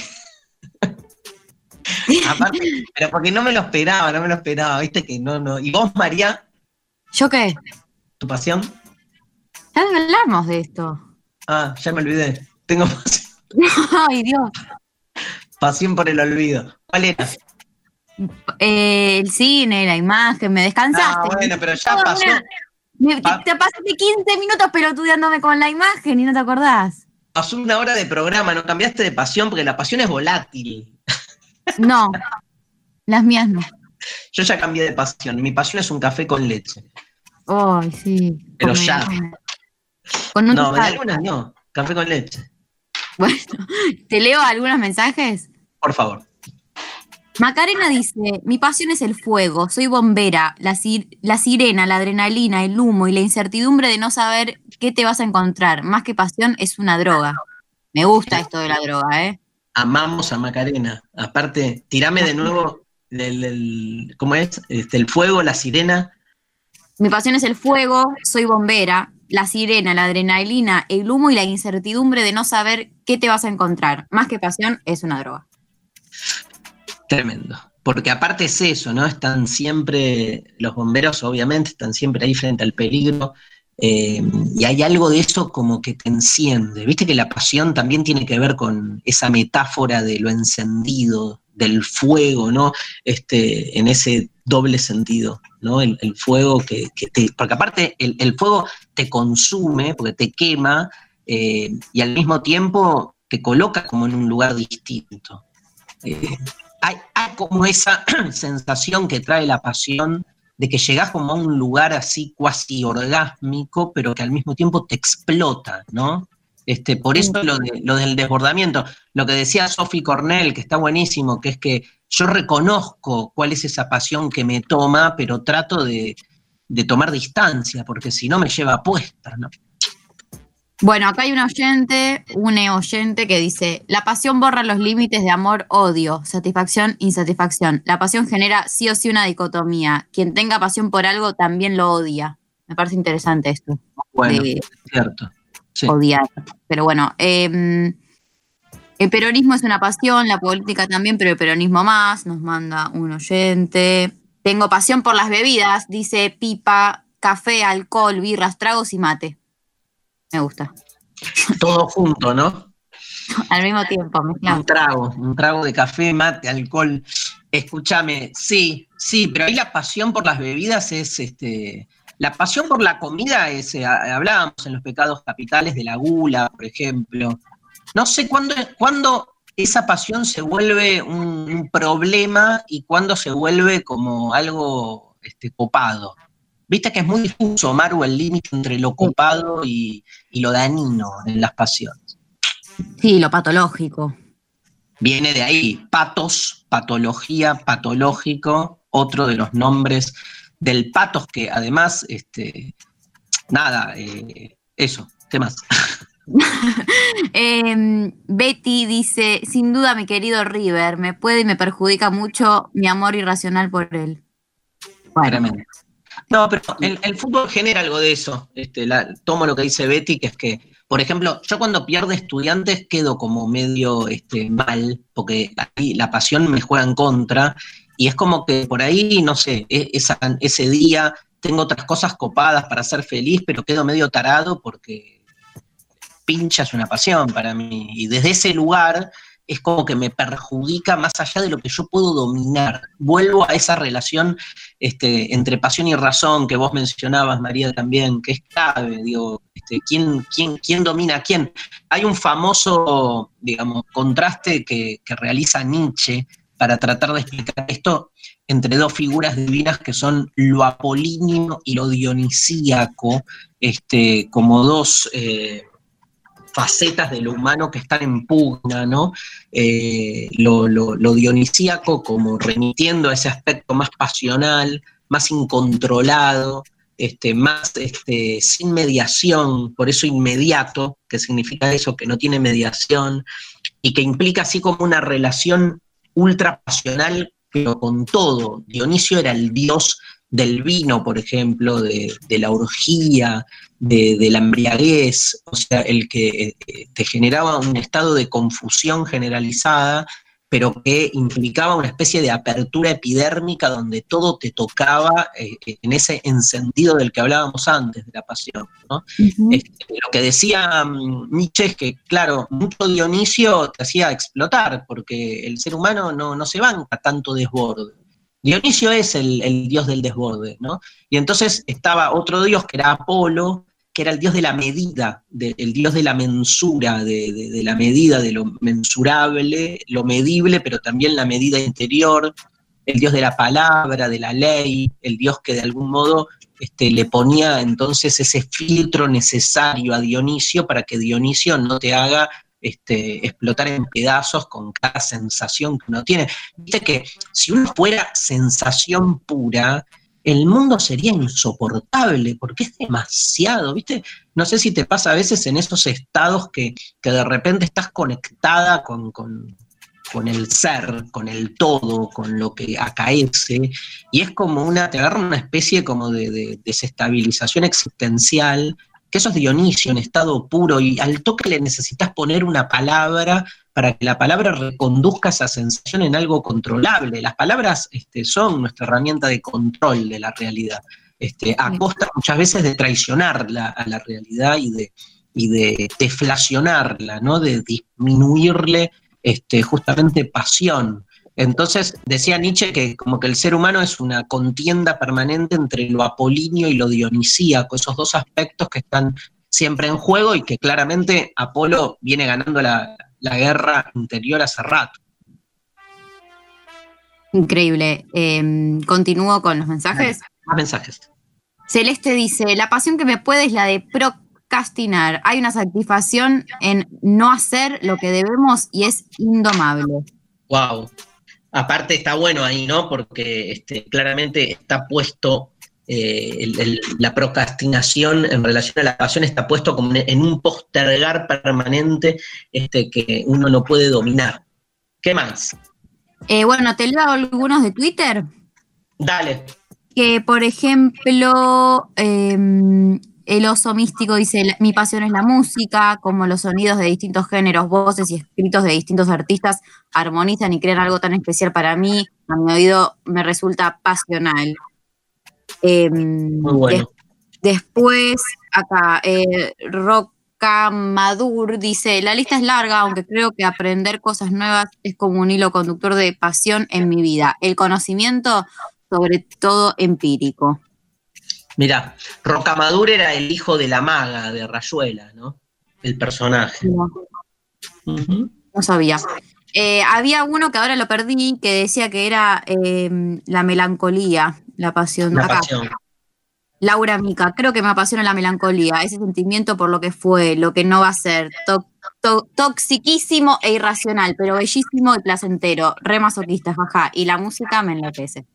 Aparte, pero porque no me lo esperaba, no me lo esperaba, viste que no, no. ¿Y vos, María? ¿Yo qué? ¿Tu pasión? Ya hablamos de esto. Ah, ya me olvidé. Tengo pasión. Ay, Dios. Pasión por el olvido. ¿Cuál era? Eh, el cine, la imagen, me descansaste. Ah, bueno, pero ya pasó. te pasaste 15 minutos pelotudeándome con la imagen y no te acordás. Pasó una hora de programa, no cambiaste de pasión porque la pasión es volátil. No, las mías no. Yo ya cambié de pasión. Mi pasión es un café con leche. Ay, sí. Pero ya. Con no, algunas no. Café con leche. Bueno, ¿te leo algunos mensajes? Por favor. Macarena dice, mi pasión es el fuego, soy bombera, la, la, sirena, la adrenalina, el humo y la incertidumbre de no saber qué te vas a encontrar. Más que pasión es una droga. Me gusta esto de la droga, ¿eh? Amamos a Macarena. Aparte, tirame de nuevo el, ¿cómo es? Este, el fuego, la sirena. Mi pasión es el fuego, soy bombera, la sirena, la adrenalina, el humo y la incertidumbre de no saber qué te vas a encontrar. Más que pasión, es una droga. Tremendo. Porque aparte es eso, ¿no? Están siempre, los bomberos obviamente están siempre ahí frente al peligro, eh, y hay algo de eso como que te enciende. Viste que la pasión también tiene que ver con esa metáfora de lo encendido, del fuego, ¿no? Este, en ese doble sentido, ¿no? El, fuego que, te. Porque aparte el, fuego te consume, porque te quema, eh, y al mismo tiempo te coloca como en un lugar distinto. Eh, hay, hay, como esa sensación que trae la pasión de que llegás como a un lugar así cuasi orgásmico, pero que al mismo tiempo te explota, ¿no? Este, por eso lo, del desbordamiento. Lo que decía Sophie Cornell, que está buenísimo, que es que yo reconozco cuál es esa pasión que me toma, pero trato de, de tomar distancia, porque si no me lleva puesta, ¿no? Bueno, acá hay un oyente, un oyente que dice, la pasión borra los límites de amor-odio, satisfacción, insatisfacción. La pasión genera sí o sí una dicotomía. Quien tenga pasión por algo también lo odia. Me parece interesante esto. Bueno, cierto. Odiar. Pero bueno, em, el peronismo es una pasión, la política también, pero el peronismo más, nos manda un oyente. Tengo pasión por las bebidas, dice pipa, café, alcohol, birras, tragos y mate. Me gusta. Todo junto, ¿no? Al mismo tiempo, Un trago, un trago de café, mate, alcohol. Escúchame, sí, sí, pero ahí la pasión por las bebidas es este. La pasión por la comida es, eh, hablábamos en los pecados capitales de la gula, por ejemplo. No sé cuándo, cuándo esa pasión se vuelve un, problema y cuándo se vuelve como algo este, copado. Viste que es muy difuso, Maru, el límite entre lo copado y, lo dañino en las pasiones. Sí, lo patológico. Viene de ahí, patos, patología, patológico, otro de los nombres del patos que además, este, nada, eh, eso, ¿qué más? Em, Betty dice, sin duda mi querido River, me puede y me perjudica mucho mi amor irracional por él. Bueno. No, pero el, fútbol genera algo de eso. Este, tomo lo que dice Betty, que es que, por ejemplo, yo cuando pierdo estudiantes quedo como medio este, mal, porque ahí la pasión me juega en contra, y es como que por ahí, no sé, e, ese día tengo otras cosas copadas para ser feliz, pero quedo medio tarado porque pincha es una pasión para mí. Y desde ese lugar es como que me perjudica más allá de lo que yo puedo dominar. Vuelvo a esa relación este, entre pasión y razón que vos mencionabas, María, también, que es clave, digo, este, ¿quién, quién, quién domina a quién? Hay un famoso, digamos, contraste que, realiza Nietzsche para tratar de explicar esto entre dos figuras divinas que son lo apolíneo y lo dionisíaco, este, como dos... Eh, facetas de lo humano que están en pugna, ¿no? Eh, lo, dionisíaco como remitiendo a ese aspecto más pasional, más incontrolado, este, más este, sin mediación, por eso inmediato, que significa eso, que no tiene mediación, y que implica así como una relación ultra pasional, pero con todo. Dionisio era el dios del vino, por ejemplo, de, de la orgía, de, la embriaguez, o sea, el que eh, te generaba un estado de confusión generalizada, pero que implicaba una especie de apertura epidérmica donde todo te tocaba eh, en ese encendido del que hablábamos antes, de la pasión. Este, lo que decía mm, Nietzsche es que, claro, mucho Dionisio te hacía explotar, porque el ser humano no, no se banca tanto desborde. Dionisio es el, el, dios del desborde, ¿no? Y entonces estaba otro dios que era Apolo, que era el dios de la medida, el dios de la mensura, de, la medida, de lo mensurable, lo medible, pero también la medida interior, el dios de la palabra, de la ley, el dios que de algún modo este, le ponía entonces ese filtro necesario a Dionisio para que Dionisio no te haga este, explotar en pedazos con cada sensación que uno tiene. Viste que si uno fuera sensación pura, el mundo sería insoportable porque es demasiado, ¿viste? No sé si te pasa a veces en esos estados que, de repente estás conectada con, el ser, con el todo, con lo que acaece, y es como una, te agarra una especie como de, desestabilización existencial que eso es Dionisio en estado puro y al toque le necesitas poner una palabra para que la palabra reconduzca esa sensación en algo controlable. Las palabras este, son nuestra herramienta de control de la realidad, este, a costa muchas veces de traicionarla a la realidad y de, y de deflacionarla, ¿no? de disminuirle este, justamente pasión. Entonces decía Nietzsche que como que el ser humano es una contienda permanente entre lo apolíneo y lo dionisíaco, esos dos aspectos que están siempre en juego y que claramente Apolo viene ganando la, guerra interior hace rato. Increíble. Em, continúo con los mensajes. Más mensajes. Celeste dice, la pasión que me puede es la de procrastinar. Hay una satisfacción en no hacer lo que debemos y es indomable. Wow. Aparte está bueno ahí, ¿no? Porque este, claramente está puesto eh, la procrastinación en relación a la pasión está puesto como en un postergar permanente este, que uno no puede dominar. ¿Qué más? Eh, bueno, te leo algunos de Twitter. Dale. Que, por ejemplo, em, el oso místico dice, mi pasión es la música, como los sonidos de distintos géneros, voces y escritos de distintos artistas armonizan y crean algo tan especial para mí, a mi oído me resulta pasional. Em, Muy bueno. después, acá, eh, Madur dice, la lista es larga, aunque creo que aprender cosas nuevas es como un hilo conductor de pasión en mi vida. El conocimiento, sobre todo empírico. Mirá, Rocamadur era el hijo de la maga de Rayuela, ¿no? El personaje. No, sabía. Eh, había uno que ahora lo perdí, que decía que era em, la melancolía, la pasión. La pasión. Laura Mica, creo que me apasiona la melancolía, ese sentimiento por lo que fue, lo que no va a ser, toxiquísimo e irracional, pero bellísimo y placentero, re masoquista, jaja, y la música me enloquece.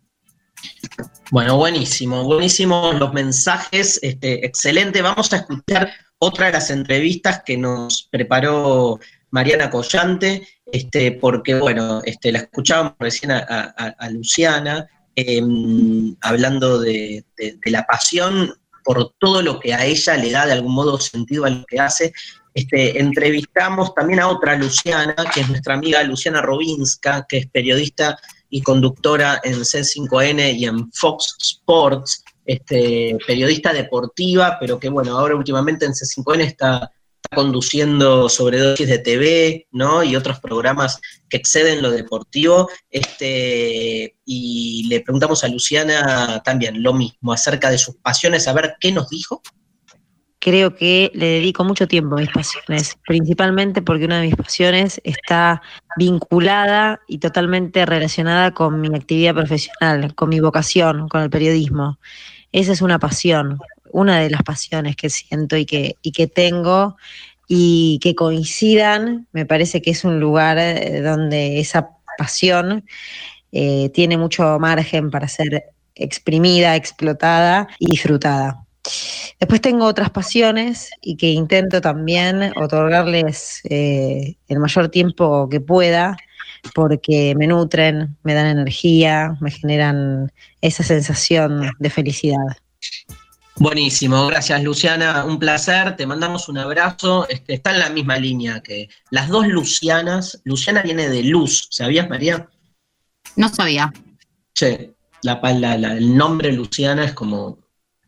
Bueno, buenísimo, buenísimo los mensajes, este, excelente. Vamos a escuchar otra de las entrevistas que nos preparó Mariana Collante, este, porque bueno, este, la escuchábamos recién a, Luciana, em, hablando de, la pasión por todo lo que a ella le da de algún modo sentido a lo que hace. Este, entrevistamos también a otra Luciana, que es nuestra amiga Luciana Robinska, que es periodista y conductora en C5N y en Fox Sports, este, periodista deportiva, pero que bueno, ahora últimamente en C5N está, conduciendo sobredosis de TV, ¿no? Y otros programas que exceden lo deportivo. Este, y le preguntamos a Luciana también lo mismo, acerca de sus pasiones, a ver qué nos dijo creo que le dedico mucho tiempo a mis pasiones, principalmente porque una de mis pasiones está vinculada y totalmente relacionada con mi actividad profesional, con mi vocación, con el periodismo. Esa es una pasión, una de las pasiones que siento y que, y que tengo y que coincidan, me parece que es un lugar eh, donde esa pasión eh, tiene mucho margen para ser exprimida, explotada y disfrutada. Después tengo otras pasiones y que intento también otorgarles eh, el mayor tiempo que pueda porque me nutren, me dan energía, me generan esa sensación de felicidad. Buenísimo, gracias Luciana, un placer, te mandamos un abrazo, este, está en la misma línea que las dos Lucianas, Luciana viene de luz, ¿sabías María? No sabía. Sí, la, el nombre Luciana es como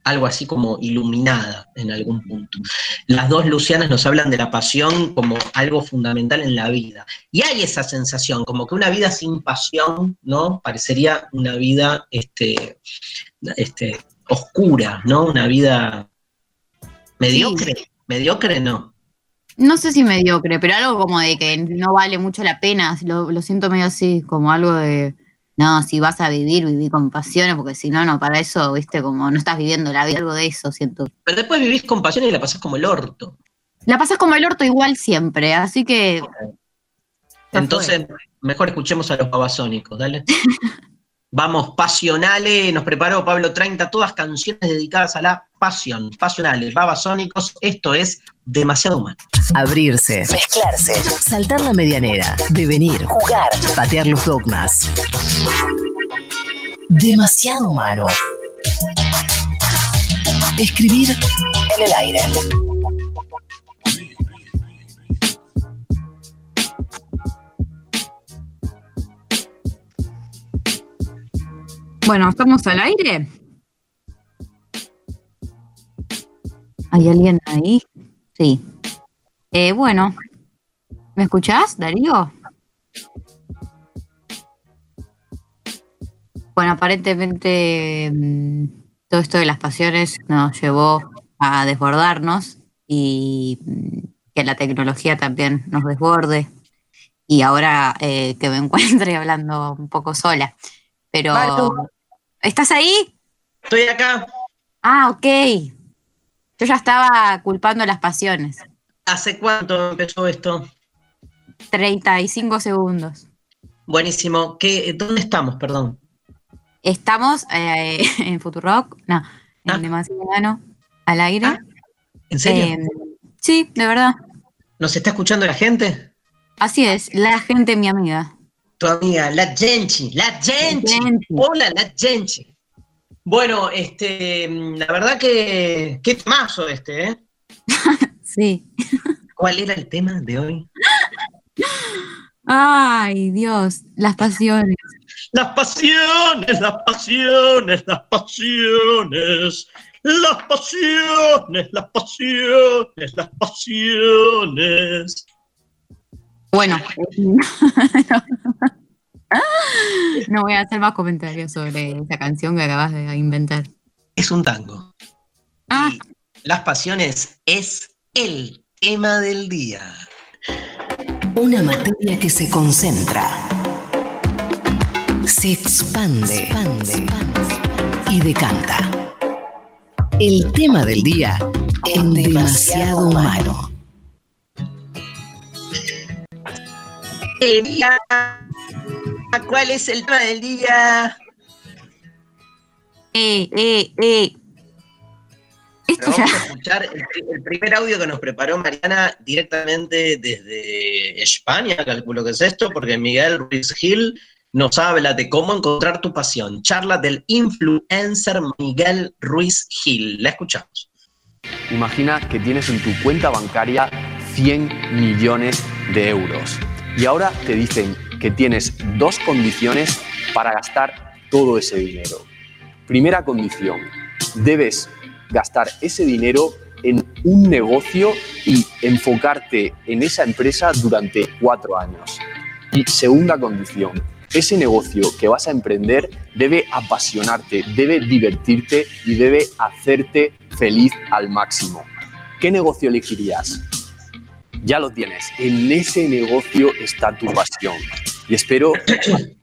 algo así como iluminada en algún punto. Las dos Lucianas nos hablan de la pasión como algo fundamental en la vida. Y hay esa sensación, como que una vida sin pasión, ¿no? Parecería una vida este, este, oscura, ¿no? Una vida mediocre. Mediocre no. No sé si mediocre, pero algo como de que no vale mucho la pena. lo siento medio así, como algo de no, si vas a vivir, viví con pasiones, porque si no, no, para eso, viste, como no estás viviendo la vida, algo de eso, siento. Pero después vivís con pasiones y la pasás como el orto. La pasás como el orto igual siempre, así que. Entonces, mejor escuchemos a los babasónicos, dale. Vamos, pasionales, nos preparó Pablo 30, todas canciones dedicadas a la pasión. Pasionales, babasónicos, esto es demasiado humano. Abrirse, mezclarse, saltar la medianera, devenir, jugar, patear los dogmas. Demasiado humano. Escribir en el aire. Bueno, ¿estamos al aire? ¿Hay alguien ahí? Sí. Eh, bueno, ¿me escuchás, Darío? Bueno, aparentemente mm, todo esto de las pasiones nos llevó a desbordarnos y mm, que la tecnología también nos desborde. Y ahora eh, que me encuentre hablando un poco sola. Pero. ¿Estás ahí? Estoy acá. Ah, ok. Yo ya estaba culpando las pasiones. ¿Hace cuánto empezó esto? 35 segundos. Buenísimo. ¿Qué, ¿Dónde estamos? Perdón. Estamos eh, en Futurock, no, en Ah. Demasiado al aire. Ah, ¿En serio? Eh, sí, de verdad. ¿Nos está escuchando la gente? Así es, la gente, mi amiga. Tu amiga, la Genchi, la. Genchi. Hola, la Genchi. Bueno, este, la verdad que qué temazo este, ¿eh? Sí. ¿Cuál era el tema de hoy? Ay, Dios, las pasiones. Las pasiones, las pasiones, las pasiones. Las pasiones, las pasiones, las pasiones. Bueno, no voy a hacer más comentarios sobre esa canción que acabas de inventar. Es un tango. Ah, Y las pasiones es el tema del día. Una materia que se concentra, se expande, y decanta. El tema del día en demasiado humano. El día. ¿Cuál es el tema del día? eh, eh, eh. Esto ya. Vamos a escuchar el, el primer audio que nos preparó Mariana directamente desde España, calculo que es esto, porque Miguel Ruiz Gil nos habla de cómo encontrar tu pasión. Charla del influencer Miguel Ruiz Gil. La escuchamos. Imagina que tienes en tu cuenta bancaria 100 millones de euros y ahora te dicen que tienes dos condiciones para gastar todo ese dinero. Primera condición, debes gastar ese dinero en un negocio y enfocarte en esa empresa durante cuatro años. Y segunda condición, ese negocio que vas a emprender debe apasionarte, debe divertirte y debe hacerte feliz al máximo. ¿Qué negocio elegirías? Ya lo tienes, en ese negocio está tu pasión. Y espero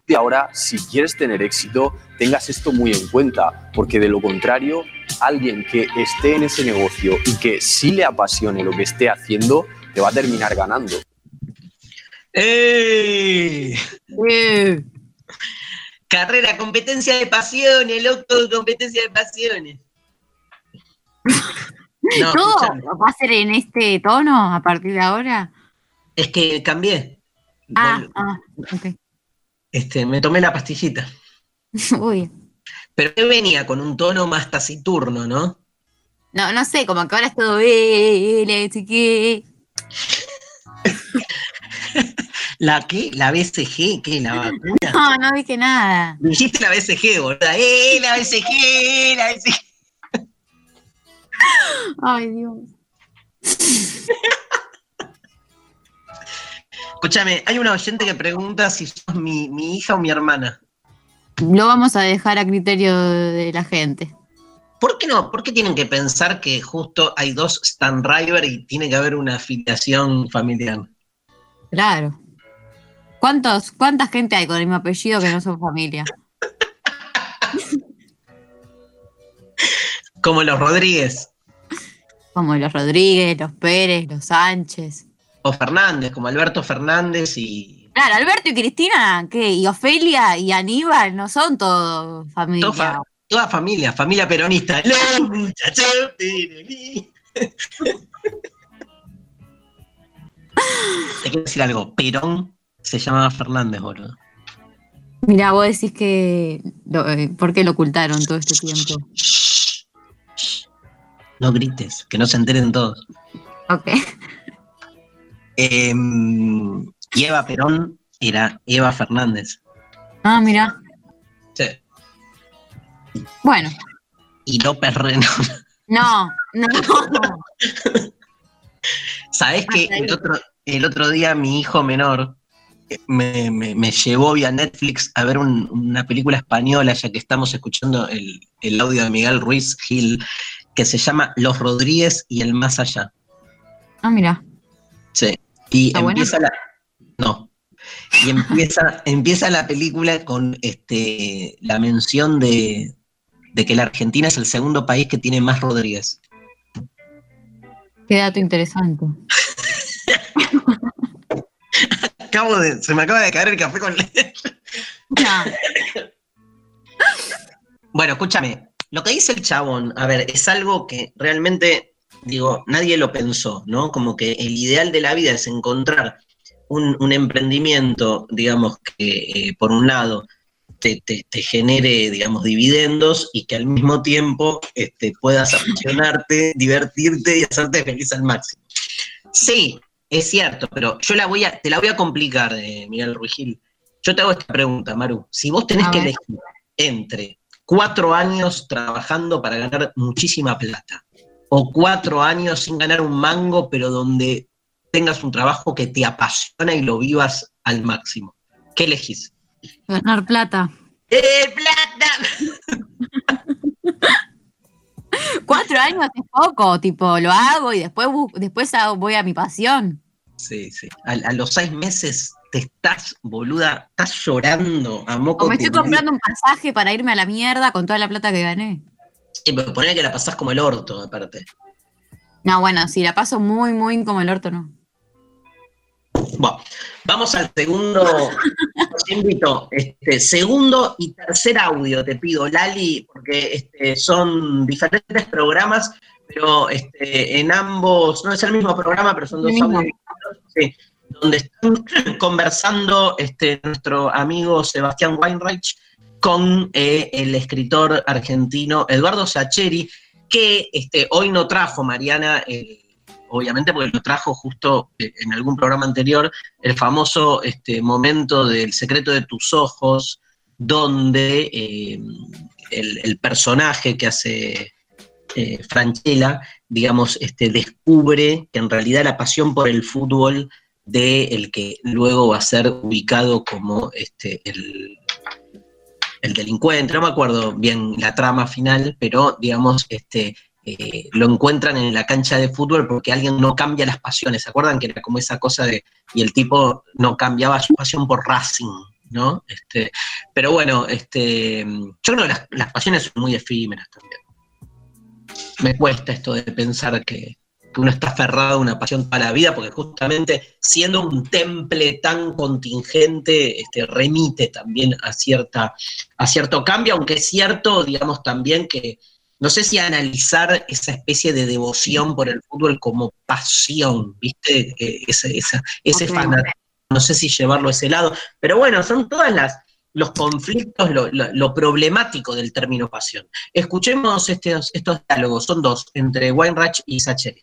que ahora, si quieres tener éxito, tengas esto muy en cuenta, porque de lo contrario, alguien que esté en ese negocio y que sí le apasione lo que esté haciendo, te va a terminar ganando. ¡Ey! Eh, Carrera, competencia de pasiones, loco, competencia de pasiones. No, No, ¿va a ser en este tono a partir de ahora? es que cambié. Ah, Vol- ah, ok. Este, me tomé la pastillita. Uy. Pero que venía con un tono más taciturno, ¿no? No, no sé, como que ahora es todo eh, eh, que. ¿La qué? ¿La BCG? ¿Qué? ¿La vacuna? No, no dije nada. Dijiste la BCG, boludo. ¡Eh, la BCG! ¡La BCG! Ay, Dios. Escúchame, hay una oyente que pregunta si sos mi, mi hija o mi hermana. Lo vamos a dejar a criterio de la gente. ¿Por qué no? ¿Por qué tienen que pensar que justo hay dos Stan River y tiene que haber una afiliación familiar? Claro. ¿Cuántos, ¿Cuánta gente hay con el mismo apellido que no son familia? Como los Rodríguez Como los Rodríguez, los Pérez, los Sánchez. o Fernández, como Alberto Fernández y Claro, Alberto y Cristina, ¿qué? Y Ofelia y Aníbal no son todos familia. toda, fa- toda familia, familia peronista. Los muchachos peronistas. Te quiero decir algo, Perón se llamaba Fernández, boludo. Mira, vos decís que. eh, ¿Por qué lo ocultaron todo este tiempo? No grites, que no se enteren todos. Ok. Em, y Eva Perón era Eva Fernández. Ah, mira. Sí. Bueno, Y López Reno. no, no. ¿Sabés que el otro, el otro día mi hijo menor eh, me, me- me llevó vía Netflix a ver un- una película española, ya que estamos escuchando el, el audio de Miguel Ruiz Gil, que se llama Los Rodríguez y el Más Allá. Ah, mira. Sí. Y ¿Está buena? empieza la. No. Y empieza, empieza la película con este, la mención de, de que la Argentina es el segundo país que tiene más Rodríguez. Qué dato interesante. Acabo de, se me acaba de caer el café con leche. No. Bueno, escúchame, lo que dice el chabón, a ver, es algo que realmente, digo, nadie lo pensó, ¿no? Como que el ideal de la vida es encontrar un, un emprendimiento, digamos, que eh, por un lado te, te- te genere, digamos, dividendos y que al mismo tiempo este, puedas apasionarte, divertirte y hacerte feliz al máximo. Sí, es cierto, pero yo la voy a, te la voy a complicar, eh, Miguel Ruigil. Yo te hago esta pregunta, Maru. Si vos tenés que elegir entre cuatro años trabajando para ganar muchísima plata o cuatro años sin ganar un mango, pero donde tengas un trabajo que te apasiona y lo vivas al máximo, ¿qué elegís? Ganar plata. ¡Eh, plata! Cuatro años es poco, tipo, lo hago y después, después voy a mi pasión. Sí, sí. A, a los seis meses te estás, boluda, estás llorando a moco. O me estoy comprando un pasaje para irme a la mierda con toda la plata que gané. Sí, pero ponele que la pasás como el orto, aparte. No, bueno, si la paso muy, muy como el orto, no. Bueno, vamos al segundo. Os invito, este, segundo y tercer audio, te pido, Lali, porque este, son diferentes programas, pero este, en ambos, no es el mismo programa, pero son dos audios sí, donde están conversando este, nuestro amigo Sebastián Weinreich con eh, el escritor argentino Eduardo Sacheri, que este, hoy no trajo Mariana, obviamente porque lo trajo justo eh, en algún programa anterior, el famoso este, momento del secreto de tus ojos, donde eh, el, personaje que hace Franchella, digamos, este, descubre que en realidad la pasión por el fútbol de el que luego va a ser ubicado como este, el, el delincuente, no me acuerdo bien la trama final, pero digamos, este, eh, lo encuentran en la cancha de fútbol porque alguien no cambia las pasiones. ¿Se acuerdan que era como esa cosa de, y el tipo no cambiaba su pasión por Racing, ¿no? Este, pero bueno, este, yo creo que las, las pasiones son muy efímeras también. Me cuesta esto de pensar que, que uno está aferrado a una pasión para la vida, porque justamente siendo un temple tan contingente, este, remite también a, cierta, a cierto cambio, aunque es cierto, digamos, también que no sé si analizar esa especie de devoción por el fútbol como pasión, ¿viste? Eh, Ese, esa- ese fanatismo, no sé si llevarlo a ese lado, pero bueno, son todas las los conflictos, lo, lo- lo problemático del término pasión. Escuchemos estos, estos diálogos, son dos, entre Weinreich y Sacheri.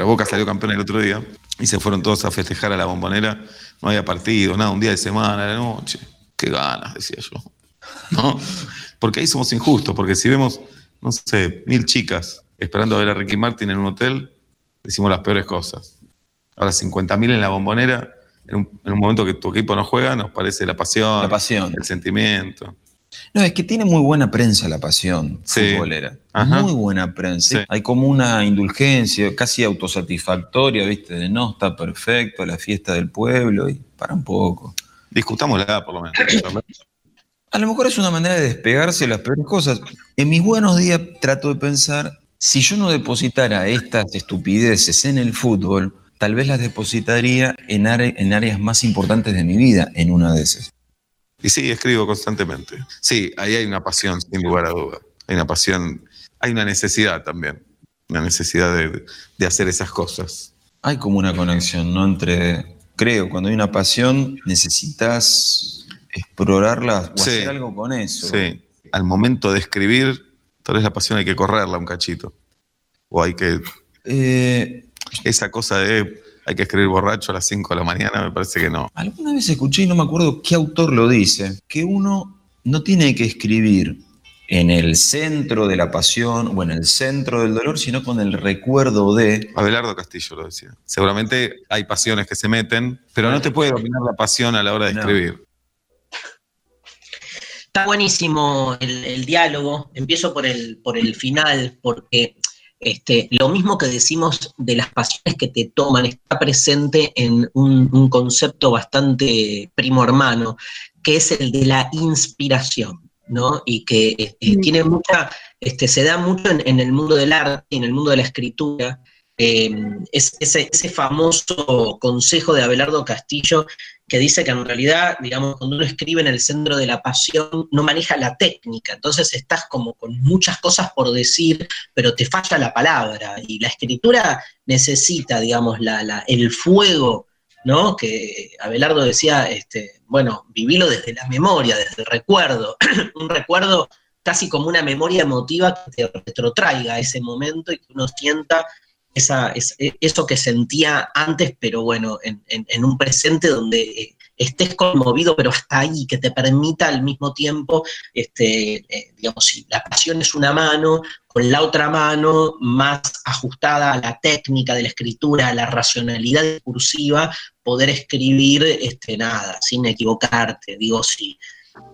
La Boca salió campeón el otro día y se fueron todos a festejar a la bombonera. No había partido, nada, un día de semana, a la noche. Qué ganas, decía yo. ¿No? Porque ahí somos injustos, porque si vemos, no sé, mil chicas esperando a ver a Ricky Martin en un hotel, decimos las peores cosas. Ahora 50.000 en la bombonera, en un, en un momento que tu equipo no juega, nos parece la pasión, La pasión. el sentimiento. No, es que tiene muy buena prensa la pasión Sí. futbolera. Ajá. Muy buena prensa. Sí. Hay como una indulgencia casi autosatisfactoria, ¿viste? De no, está perfecto, la fiesta del pueblo y para un poco. Discutámosla, por lo menos. A lo mejor es una manera de despegarse de las peores cosas. En mis buenos días trato de pensar, si yo no depositara estas estupideces en el fútbol, tal vez las depositaría en áreas más importantes de mi vida, en una de esas. Y sí, escribo constantemente. Sí, ahí hay una pasión, sin lugar a duda. Hay una pasión, hay una necesidad también. Una necesidad de, de hacer esas cosas. Hay como una conexión, ¿no? Entre, creo, cuando hay una pasión, necesitas explorarla o Sí. hacer algo con eso. Sí. Al momento de escribir, tal vez la pasión hay que correrla un cachito. ¿O hay que... Eh, esa cosa de hay que escribir borracho a las 5 de la mañana, me parece que no. Alguna vez escuché, y no me acuerdo qué autor lo dice, que uno no tiene que escribir en el centro de la pasión o en el centro del dolor, sino con el recuerdo de... Abelardo Castillo lo decía. Seguramente hay pasiones que se meten, pero no te puede dominar la pasión a la hora de No. escribir. Está buenísimo el, el diálogo. Empiezo por el, por el final, porque este, lo mismo que decimos de las pasiones que te toman está presente en un, un concepto bastante primo hermano, que es el de la inspiración, ¿no? Y que este, tiene mucha, este, se da mucho en, en el mundo del arte y en el mundo de la escritura. Eh, es, ese, ese famoso consejo de Abelardo Castillo que dice que en realidad, digamos, cuando uno escribe en el centro de la pasión, no maneja la técnica, entonces estás como con muchas cosas por decir, pero te falla la palabra, y la escritura necesita, digamos, la, el fuego, ¿no? Que Abelardo decía, este, bueno, vivilo desde la memoria, desde el recuerdo, un recuerdo casi como una memoria emotiva que te retrotraiga a ese momento y que uno sienta esa, es- eso que sentía antes, pero bueno, en, un presente donde eh, estés conmovido, pero hasta ahí, que te permita al mismo tiempo, este, eh, digamos, si la pasión es una mano, con la otra mano más ajustada a la técnica de la escritura, a la racionalidad discursiva, poder escribir este, nada, sin equivocarte. Digo, si,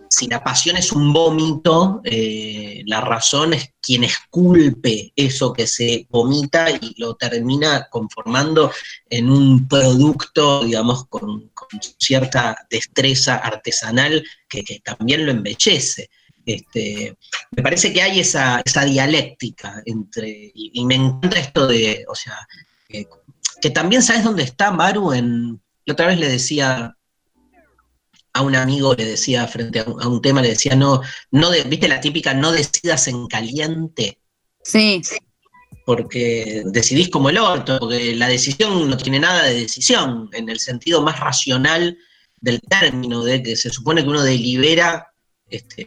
si la pasión es un vómito, eh, la razón es quien esculpe eso que se vomita y lo termina conformando en un producto, digamos, con, con cierta destreza artesanal que, también lo embellece. Este, me parece que hay esa, dialéctica entre, y, me encanta esto de, o sea, que, que también sabes dónde está Maru en, la otra vez le decía a un amigo, le decía frente a un, a un tema, le decía, no, no de- viste la típica, no decidas en caliente, Sí, porque decidís como el orto, porque la decisión no tiene nada de decisión, en el sentido más racional del término, de que se supone que uno delibera este,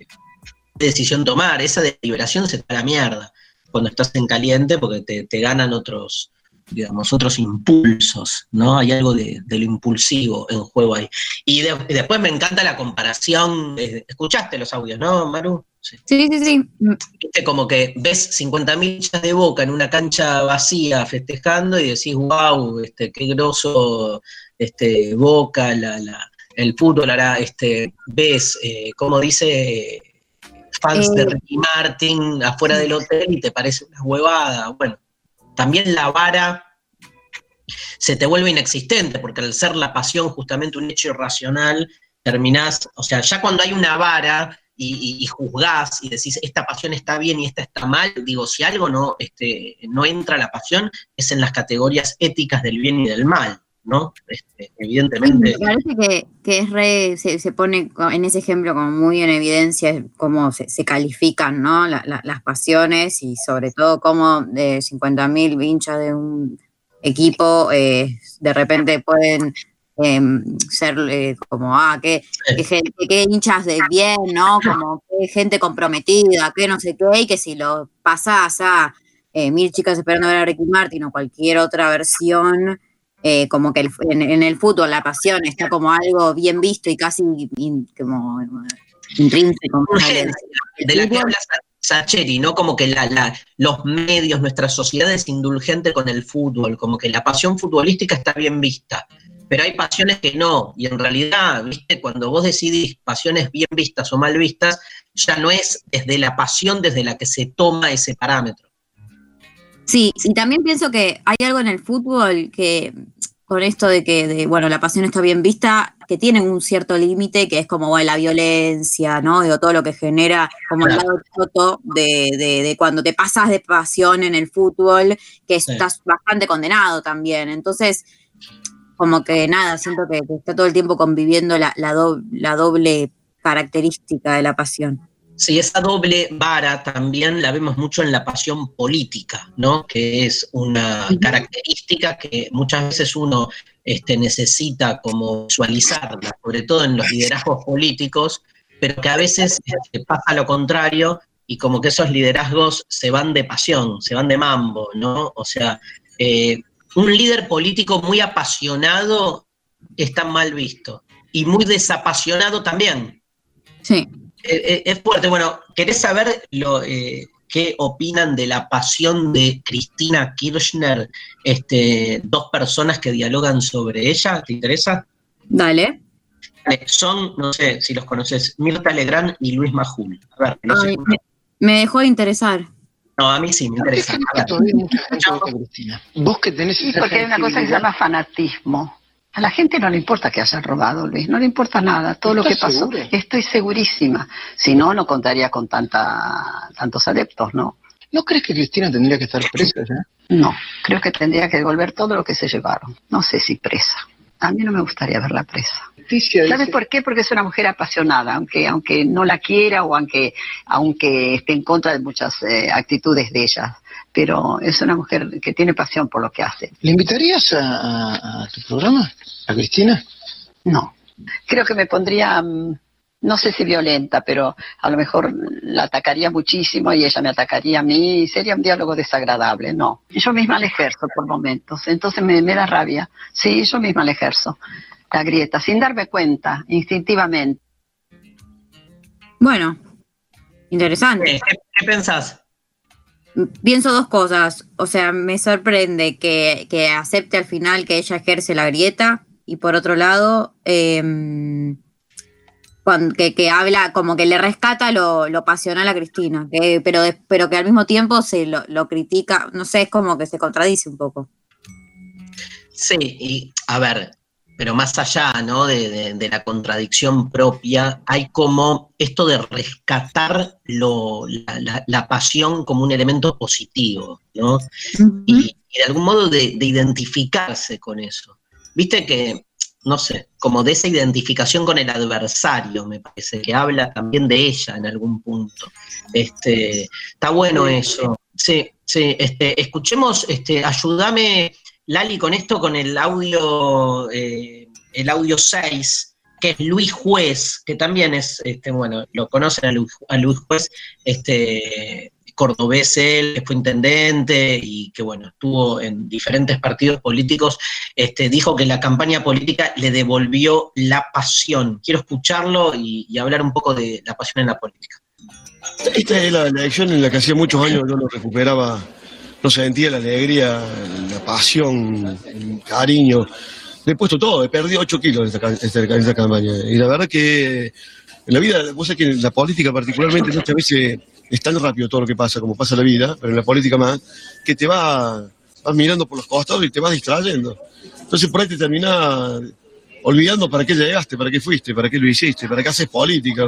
qué decisión tomar, esa deliberación se está a la mierda cuando estás en caliente porque te, te ganan otros, digamos, otros impulsos, ¿no? Hay algo de, de lo impulsivo en juego ahí. Y, de- y después me encanta la comparación, eh, escuchaste los audios, ¿no, Maru? Sí. sí, sí, sí. Viste, como que ves 50.000 hinchas de boca en una cancha vacía festejando y decís, wow, este, qué groso este, boca, la, la- el fútbol hará, este, ves, eh, como dice fans de Eh. Ricky Martin afuera del hotel y te parece una huevada. Bueno, también la vara se te vuelve inexistente, porque al ser la pasión justamente un hecho irracional, terminás, o sea, ya cuando hay una vara y, y- y juzgás y decís, esta pasión está bien y esta está mal, digo, si algo no, este, no entra la pasión, es en las categorías éticas del bien y del mal, ¿no? Este, evidentemente. Me parece que, que es re, se, se pone en ese ejemplo como muy en evidencia cómo se, se califican ¿no? La- la- las pasiones y sobre todo cómo de 50.000 hinchas de un equipo eh, de repente pueden em, ser eh, como, ah, qué, qué, qué hinchas de bien, ¿no? Como qué gente comprometida, qué no sé qué, y que si lo pasás a eh, Mil chicas esperando ver a Ricky Martin o cualquier otra versión, eh, como que el- en, en el fútbol la pasión está como algo bien visto y casi in- como eh, intrínseco. de la que habla Sa- Sacheri, ¿no? Como que la, la- los medios, nuestra sociedad es indulgente con el fútbol, como que la pasión futbolística está bien vista, pero hay pasiones que no, y en realidad, viste, cuando vos decidís pasiones bien vistas o mal vistas, ya no es desde la pasión desde la que se toma ese parámetro. Sí, y también pienso que hay algo en el fútbol que, con esto de que, de, bueno, la pasión está bien vista, que tiene un cierto límite, que es como bueno, la violencia, ¿no? Digo, todo lo que genera como el lado choto de, de- de cuando te pasas de pasión en el fútbol, que Sí. estás bastante condenado también. Entonces, como que nada, siento que, que está todo el tiempo conviviendo la, la, do- la doble característica de la pasión. Sí, esa doble vara también la vemos mucho en la pasión política, ¿no? Que es una característica que muchas veces uno este, necesita como visualizarla, sobre todo en los liderazgos políticos, pero que a veces este, pasa lo contrario y como que esos liderazgos se van de pasión, se van de mambo, ¿no? O sea, eh, un líder político muy apasionado está mal visto y muy desapasionado también. Sí. Eh, eh, es fuerte. Bueno, ¿querés saber lo, qué opinan de la pasión de Cristina Kirchner, este, dos personas que dialogan sobre ella? ¿Te interesa? Dale. Son, no sé si los conoces, Mirta Legrand y Luis Majul. A ver, no sé. Me dejó de interesar. No, a mí sí me interesa. Vos que tenés porque hay una cosa que se llama fanatismo. A la gente no le importa que haya robado, Luis, no le importa nada, todo lo que pasó. Estoy segurísima. Si no, no contaría con tanta, tantos adeptos, ¿no? ¿No crees que Cristina tendría que estar presa ya? No, creo que tendría que devolver todo lo que se llevaron. No sé si presa. A mí no me gustaría verla presa. ¿Sabes por qué? Porque es una mujer apasionada, aunque, aunque no la quiera o aunque, aunque esté en contra de muchas eh, actitudes de ella. Pero es una mujer que tiene pasión por lo que hace. ¿Le invitarías a, tu programa? ¿A Cristina? No. Creo que me pondría, mm, no sé si violenta, pero a lo mejor la atacaría muchísimo y ella me atacaría a mí y sería un diálogo desagradable. No. Yo misma la ejerzo por momentos. Entonces me, me da rabia. Sí, yo misma la ejerzo la grieta, sin darme cuenta, instintivamente. Bueno, interesante. ¿Qué, pensás? Pienso dos cosas. O sea, me sorprende que, acepte al final que ella ejerce la grieta. Y por otro lado, em, que, habla como que le rescata lo, lo pasional a Cristina, pero, pero que al mismo tiempo se lo, lo, critica, no sé, es como que se contradice un poco. Sí, y a ver, pero más allá ¿no? de, la contradicción propia, hay como esto de rescatar la, pasión como un elemento positivo, ¿no? y, de algún modo de, identificarse con eso. Viste que, no sé, como de esa identificación con el adversario, me parece, que habla también de ella en algún punto. Este, está bueno eso. Sí, sí, este, escuchemos, este, ayúdame Lali, con esto, con el audio, eh, el audio 6, que es Luis Juez, que también es, este, bueno, lo conocen a Luis, Juez, este, cordobés él, que fue intendente y que, bueno, estuvo en diferentes partidos políticos, este, dijo que la campaña política le devolvió la pasión. Quiero escucharlo y, hablar un poco de la pasión en la política. Esta es la, elección en la que hacía muchos años yo no recuperaba no sentía la alegría, la pasión, el cariño. He puesto todo, he perdido 8 kilos en esta, campaña. Y la verdad que en la vida, vos sabés que en la política particularmente muchas veces es tan rápido todo lo que pasa, como pasa la vida, pero en la política más, que te va, vas mirando por los costados y te vas distrayendo. Entonces por ahí te termina olvidando para qué llegaste, para qué fuiste, para qué lo hiciste, para qué haces política.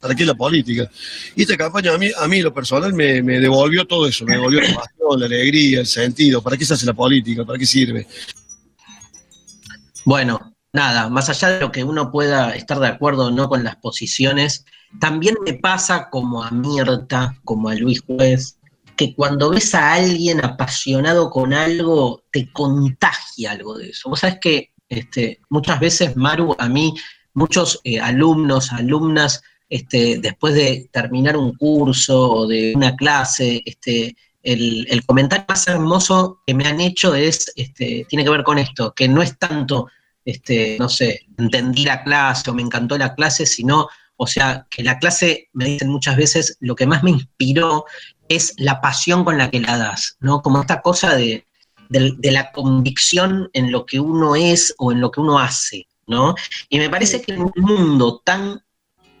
¿Para qué la política? Y esta campaña a mí, a mí lo personal, me, devolvió todo eso, me devolvió la pasión, la alegría, el sentido. ¿Para qué se hace la política? ¿Para qué sirve? Bueno, nada, más allá de lo que uno pueda estar de acuerdo o no con las posiciones, también me pasa como a Mirta, como a Luis Juez, que cuando ves a alguien apasionado con algo, te contagia algo de eso. Vos sabés que este, muchas veces, Maru, a mí, muchos eh, alumnos, alumnas, este, después de terminar un curso o de una clase, este, el, comentario más hermoso que me han hecho es, este, tiene que ver con esto, que no es tanto, este, no sé, entendí la clase o me encantó la clase, sino, o sea, que la clase, me dicen muchas veces, lo que más me inspiró es la pasión con la que la das, ¿no? Como esta cosa de, de la convicción en lo que uno es o en lo que uno hace, ¿no? Y me parece que en un mundo tan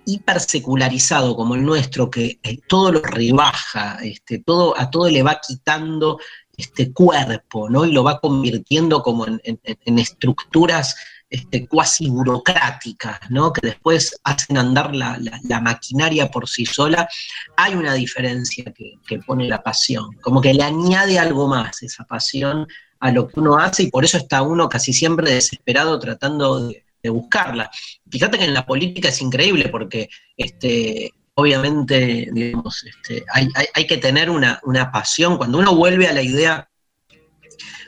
hipersecularizado como el nuestro, que eh, todo lo rebaja, este, todo, a todo le va quitando este cuerpo, ¿no? Y lo va convirtiendo como en, estructuras este, cuasi burocráticas, ¿no? Que después hacen andar la, maquinaria por sí sola, hay una diferencia que, pone la pasión, como que le añade algo más esa pasión a lo que uno hace y por eso está uno casi siempre desesperado tratando de, de buscarla. Fíjate que en la política es increíble porque este, obviamente digamos, este, hay, que tener una, pasión. Cuando uno vuelve a la idea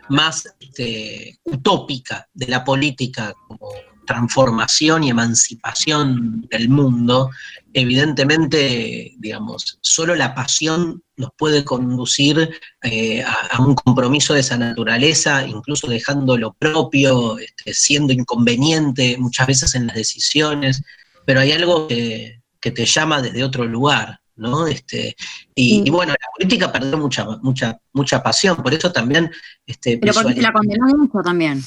más este, utópica de la política como, transformación y emancipación del mundo, evidentemente, digamos, solo la pasión nos puede conducir eh, a, un compromiso de esa naturaleza, incluso dejando lo propio, este, siendo inconveniente muchas veces en las decisiones, pero hay algo que te llama desde otro lugar. ¿No? Este, y, y bueno, la política perdió mucha, mucha, mucha pasión, por eso también este, Pero porque se la condenó mucho también.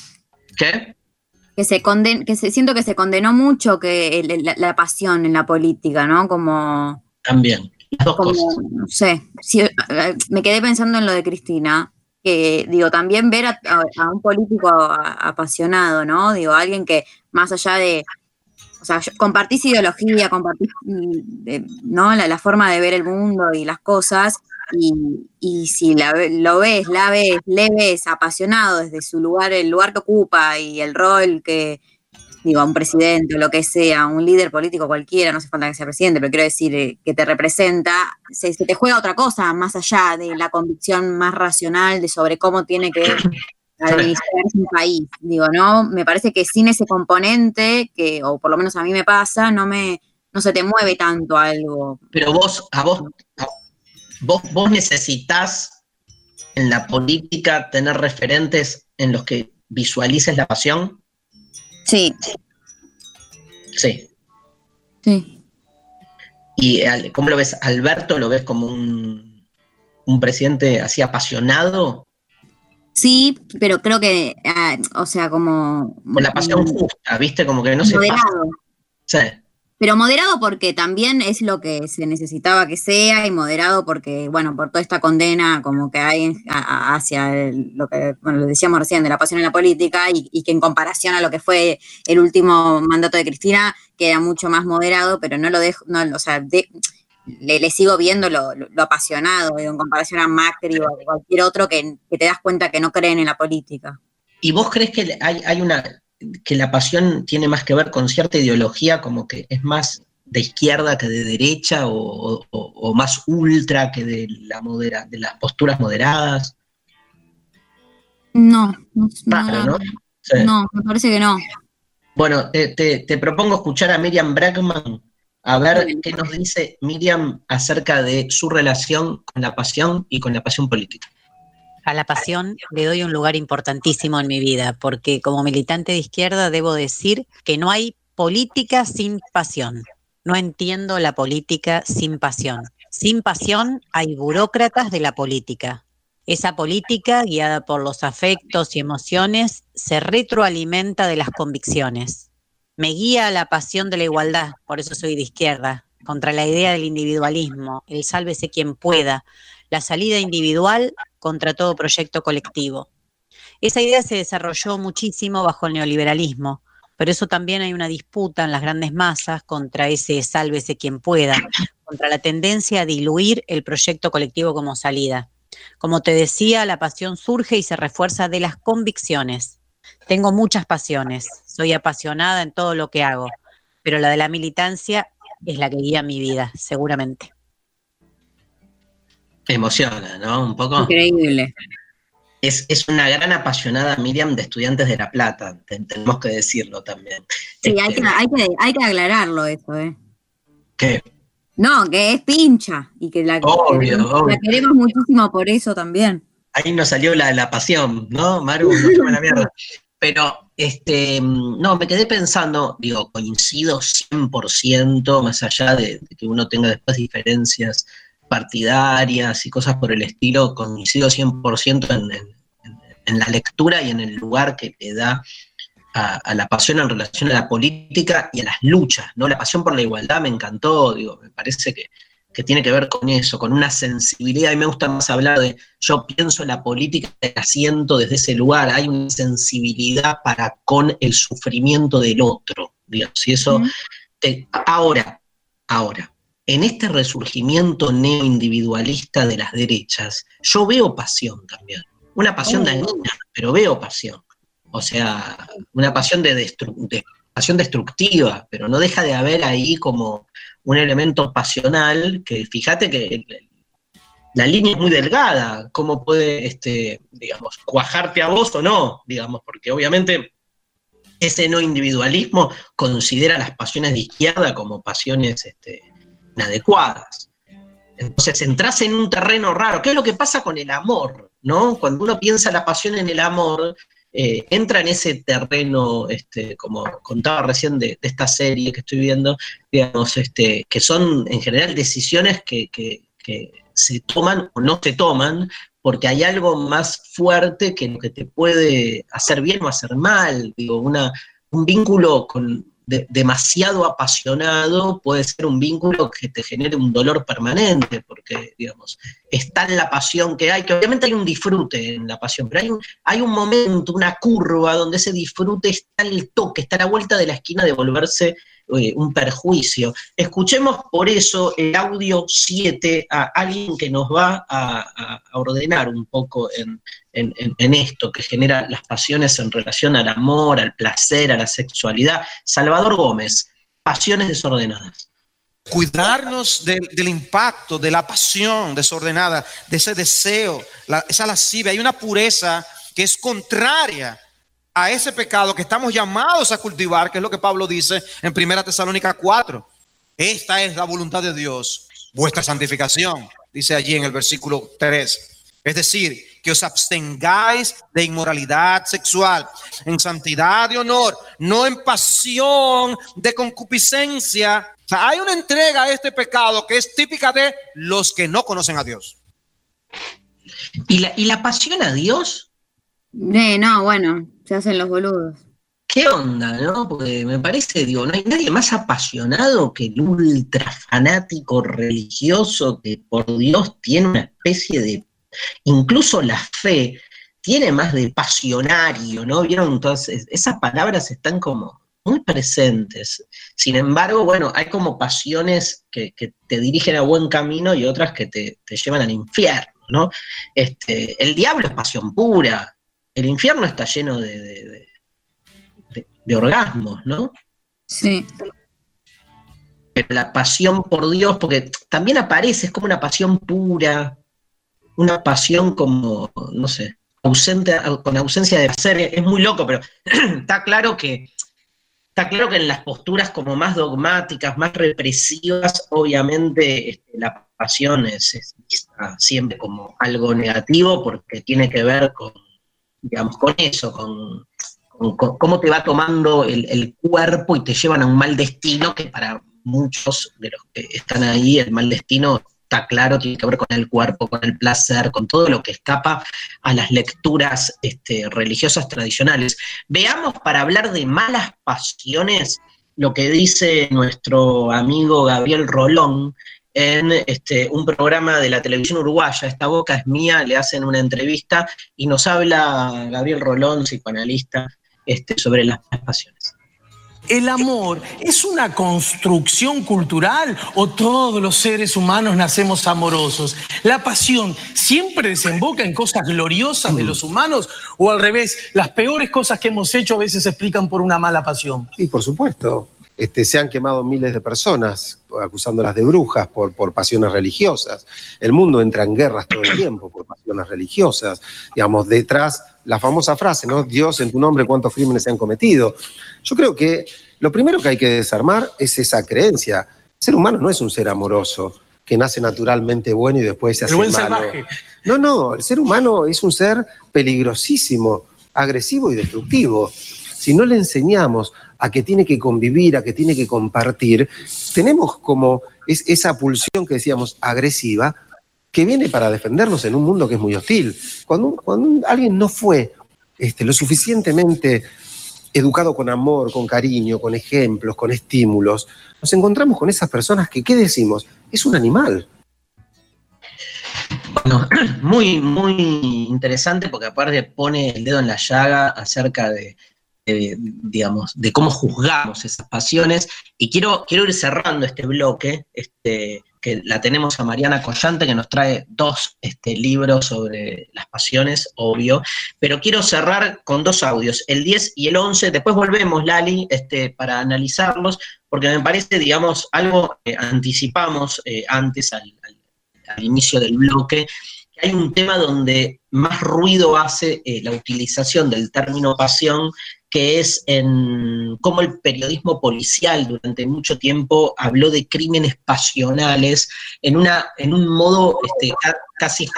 ¿Qué? Que se conden, que se, siento que se condenó mucho que el- la, la pasión en la política, ¿no? Como, También. Las dos como cosas. no sé, si- eh, me quedé pensando en lo de Cristina, que digo, también ver a, a- a un político apasionado, ¿no? Digo, alguien que más allá de, o sea, compartís ideología, compartís, mm, ¿no? La, forma de ver el mundo y las cosas, y, y si lo ves, la ves, le ves apasionado desde su lugar, el lugar que ocupa y el rol que, digo, a un presidente o lo que sea, un líder político cualquiera, no hace falta que sea presidente, pero quiero decir, eh, que te representa, se, se te juega otra cosa más allá de la convicción más racional de sobre cómo tiene que administrarse un país. Digo, ¿no? Me parece que sin ese componente, que, o por lo menos a mí me pasa, no me, no se te mueve tanto algo. Pero vos, a vos, a- vos, vos necesitas en la política tener referentes en los que visualices la pasión. Sí, Sí. sí. ¿Y cómo lo ves? ¿Alberto lo ves como un, un presidente así apasionado? Sí, pero creo que, ah, o sea, como... Con la pasión justa, ¿viste? Como que no se pasa. moderado. Sí. Pero moderado porque también es lo que se necesitaba que sea y moderado porque, bueno, por toda esta condena como que hay hacia el- lo que bueno, lo decíamos recién de la pasión en la política y, y que en comparación a lo que fue el último mandato de Cristina queda mucho más moderado, pero no lo dejo, no, o sea, de- le, le sigo viendo lo, lo- lo apasionado digo, en comparación a Macri o a cualquier otro que, que te das cuenta que no creen en la política. ¿Y vos crees que hay, hay una que la pasión tiene más que ver con cierta ideología, como que es más de izquierda que de derecha, o, o- o más ultra que de la modera, de las posturas moderadas? No, no, Raro, ¿no? Sí. no, me parece que no. Bueno, te, te- te propongo escuchar a Miriam Brackman, a ver qué nos dice Miriam acerca de su relación con la pasión y con la pasión política. A la pasión le doy un lugar importantísimo en mi vida, porque como militante de izquierda debo decir que no hay política sin pasión. No entiendo la política sin pasión. Sin pasión hay burócratas de la política. Esa política, guiada por los afectos y emociones, se retroalimenta de las convicciones. Me guía la pasión de la igualdad, por eso soy de izquierda, contra la idea del individualismo, el sálvese quien pueda, la salida individual contra todo proyecto colectivo. Esa idea se desarrolló muchísimo bajo el neoliberalismo, pero eso también hay una disputa en las grandes masas contra ese sálvese quien pueda, contra la tendencia a diluir el proyecto colectivo como salida. Como te decía, la pasión surge y se refuerza de las convicciones. Tengo muchas pasiones, soy apasionada en todo lo que hago, pero la de la militancia es la que guía mi vida, seguramente. Emociona, ¿no? Un poco. Increíble. Es, es una gran apasionada Miriam de Estudiantes de La Plata, te- tenemos que decirlo también. Sí, hay que, hay que, hay que aclararlo eso, ¿eh? Que No, que es pincha y que la, Obvio, que la obvio. queremos muchísimo por eso también. ahí nos salió la, la pasión, ¿no, Maru? No la mierda. Pero, este, no, me quedé pensando, digo, coincido 100%, más allá de, que uno tenga después diferencias partidarias y cosas por el estilo, coincido 100% en, en- en la lectura y en el lugar que le da a, a la pasión en relación a la política y a las luchas, ¿no? La pasión por la igualdad me encantó, digo, me parece que, que tiene que ver con eso, con una sensibilidad, y me gusta más hablar de, yo pienso en la política y la siento desde ese lugar, hay una sensibilidad para con el sufrimiento del otro, digamos, y eso, te- ahora, ahora, en este resurgimiento neoindividualista de las derechas, yo veo pasión también, una pasión Oh. dañina, pero veo pasión. O sea, una pasión de, destru- de- pasión destructiva, pero no deja de haber ahí como un elemento pasional que fíjate que la línea es muy delgada, cómo puede, este, digamos, cuajarte a vos o no, digamos, porque obviamente ese no individualismo considera las pasiones de izquierda como pasiones este, inadecuadas. Entonces entras en un terreno raro. ¿Qué es lo que pasa con el amor? ¿no? Cuando uno piensa la pasión en el amor, eh, entra en ese terreno, este, como contaba recién de, de, esta serie que estoy viendo, digamos, este, que son en general decisiones que, que, que se toman o no se toman porque hay algo más fuerte que lo que te puede hacer bien o hacer mal. Digo, una, un vínculo con, de, demasiado apasionado puede ser un vínculo que te genere un dolor permanente, porque, digamos, está en la pasión que hay, que obviamente hay un disfrute en la pasión, pero hay un, hay un momento, una curva donde ese disfrute está al toque, está a la vuelta de la esquina de volverse eh, un perjuicio. Escuchemos por eso el audio 7 a alguien que nos va a, ordenar un poco en, esto que genera las pasiones en relación al amor, al placer, a la sexualidad. Salvador Gómez, pasiones desordenadas. Cuidarnos del, impacto de la pasión desordenada, de ese deseo, esa lascivia. Hay una pureza que es contraria a ese pecado que estamos llamados a cultivar, que es lo que Pablo dice en 1 Tesalónica 4. Esta es la voluntad de Dios, vuestra santificación, dice allí en el versículo 3. Es decir, que os abstengáis de inmoralidad sexual, en santidad y honor, no en pasión de concupiscencia. O sea, hay una entrega a este pecado que es típica de los que no conocen a Dios. ¿Y la, y la pasión a Dios? Eh, no, bueno, se hacen los boludos. ¿Qué onda, no? Porque me parece, digo, no hay nadie más apasionado que el ultra fanático religioso que por Dios tiene una especie de. Incluso la fe tiene más de pasionario, ¿no? ¿Vieron? Entonces, esas palabras están como muy presentes. Sin embargo, bueno, hay como pasiones que, que te dirigen a buen camino y otras que te, te llevan al infierno, ¿no? Este, el diablo es pasión pura, el infierno está lleno de, de, de, de, orgasmos, ¿no? Sí. Pero la pasión por Dios, porque también aparece, es como una pasión pura, una pasión como, no sé, ausente, con ausencia de placer, es muy loco, pero está claro que está claro que en las posturas como más dogmáticas, más represivas, obviamente este, la pasión es, es siempre como algo negativo porque tiene que ver con digamos, con eso, con, cómo te va tomando el, el, cuerpo y te llevan a un mal destino que para muchos de los que están ahí, el mal destino está claro, tiene que ver con el cuerpo, con el placer, con todo lo que escapa a las lecturas este, religiosas tradicionales. Veamos para hablar de malas pasiones lo que dice nuestro amigo Gabriel Rolón, en este, un programa de la televisión uruguaya, Esta Boca es Mía, le hacen una entrevista y nos habla Gabriel Rolón, psicoanalista, este, sobre las pasiones. ¿El amor es una construcción cultural o todos los seres humanos nacemos amorosos? ¿La pasión siempre desemboca en cosas gloriosas de los humanos o al revés, las peores cosas que hemos hecho a veces se explican por una mala pasión? Sí, por supuesto. Este, se han quemado miles de personas acusándolas de brujas por, por, pasiones religiosas. El mundo entra en guerras todo el tiempo por pasiones religiosas. Digamos, detrás la famosa frase, ¿no? Dios en tu nombre, ¿cuántos crímenes se han cometido? Yo creo que lo primero que hay que desarmar es esa creencia. El ser humano no es un ser amoroso que nace naturalmente bueno y después se hace malo. Salvaje. No, no, el ser humano es un ser peligrosísimo, agresivo y destructivo. Si no le enseñamos a que tiene que convivir, a que tiene que compartir, tenemos como es esa pulsión que decíamos agresiva que viene para defendernos en un mundo que es muy hostil. Cuando, cuando alguien no fue este, lo suficientemente educado con amor, con cariño, con ejemplos, con estímulos, nos encontramos con esas personas que, ¿qué decimos? Es un animal. Bueno, muy, muy interesante porque aparte pone el dedo en la llaga acerca de, digamos, de cómo juzgamos esas pasiones. Y quiero, quiero ir cerrando este bloque, este, que la tenemos a Mariana Collante, que nos trae dos este, libros sobre las pasiones, obvio, pero quiero cerrar con dos audios, el 10 y el 11, después volvemos, Lali, este, para analizarlos, porque me parece, digamos, algo anticipamos eh, antes al inicio del bloque, que hay un tema donde más ruido hace eh, la utilización del término pasión, que es en cómo el periodismo policial durante mucho tiempo habló de crímenes pasionales en, una, en un modo este, ca- casi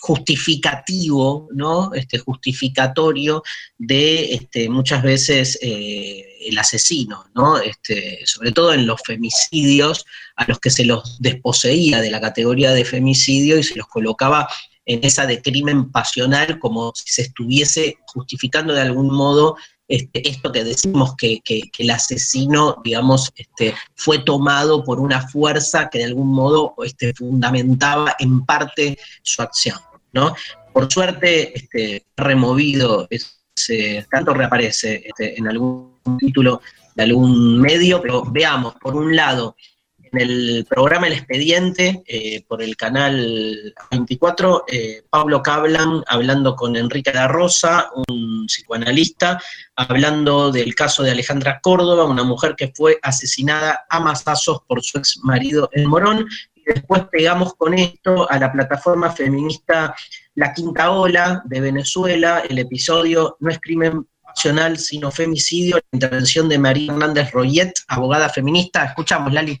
justificativo, ¿no? Este, justificatorio de este, muchas veces eh, el asesino, ¿no? Este, sobre todo en los femicidios, a los que se los desposeía de la categoría de femicidio y se los colocaba en esa de crimen pasional como si se estuviese justificando de algún modo este, esto que decimos que, que- el asesino, digamos, este, fue tomado por una fuerza que de algún modo este, fundamentaba en parte su acción, ¿no? Por suerte, este, removido, ese, tanto reaparece este, en algún título de algún medio, pero veamos, por un lado, el programa El Expediente, eh, por el canal 24, eh, Pablo Cablan hablando con Enrique da Rosa, un psicoanalista, hablando del caso de Alejandra Córdoba, una mujer que fue asesinada a mazazos por su ex marido en Morón. Y después pegamos con esto a la plataforma feminista La Quinta Ola de Venezuela, el episodio No es crimen pasional, sino femicidio, la intervención de María Hernández Royet, abogada feminista. Escuchamos, Lali.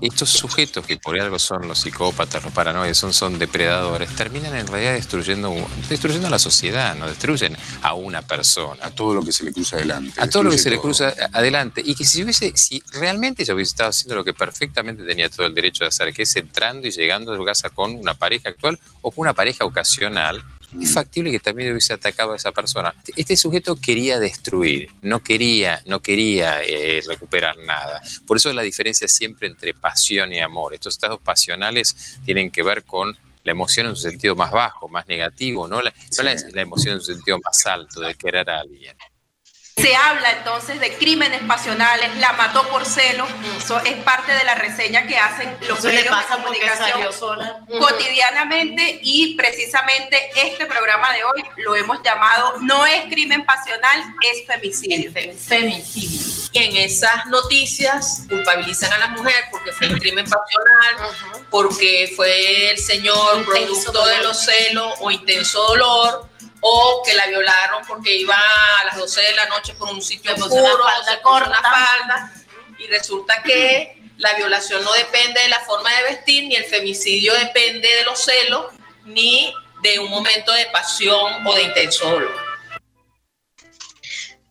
Estos sujetos que por algo son los psicópatas, los paranoides, son, son depredadores, terminan en realidad destruyendo, destruyendo a la sociedad, no destruyen a una persona. A todo lo que se le cruza adelante. A todo lo que se le cruza adelante. Y que si hubiese, si realmente ella hubiese estado haciendo lo que perfectamente tenía todo el derecho de hacer, que es entrando y llegando a su casa con una pareja actual o con una pareja ocasional, es factible que también hubiese atacado a esa persona. Este sujeto quería destruir, no quería, no quería eh, recuperar nada. Por eso la diferencia siempre entre pasión y amor. Estos estados pasionales tienen que ver con la emoción en su sentido más bajo, más negativo, no la, no la- la emoción en su sentido más alto de querer a alguien. Se habla entonces de crímenes pasionales, la mató por celos, eso es parte de la reseña que hacen los Eso medios de pasa comunicación sola. cotidianamente y precisamente este programa de hoy lo hemos llamado No es crimen pasional, es femicidio. Femicidio. Y en esas noticias culpabilizan a la mujer porque fue un crimen pasional, porque fue el señor Intenso producto de los celos o intenso dolor, o que la violaron porque iba a las 12 de la noche por un sitio oscuro, se corta. falda, y resulta que la violación no depende de la forma de vestir, ni el femicidio depende de los celos, ni de un momento de pasión o de intenso dolor.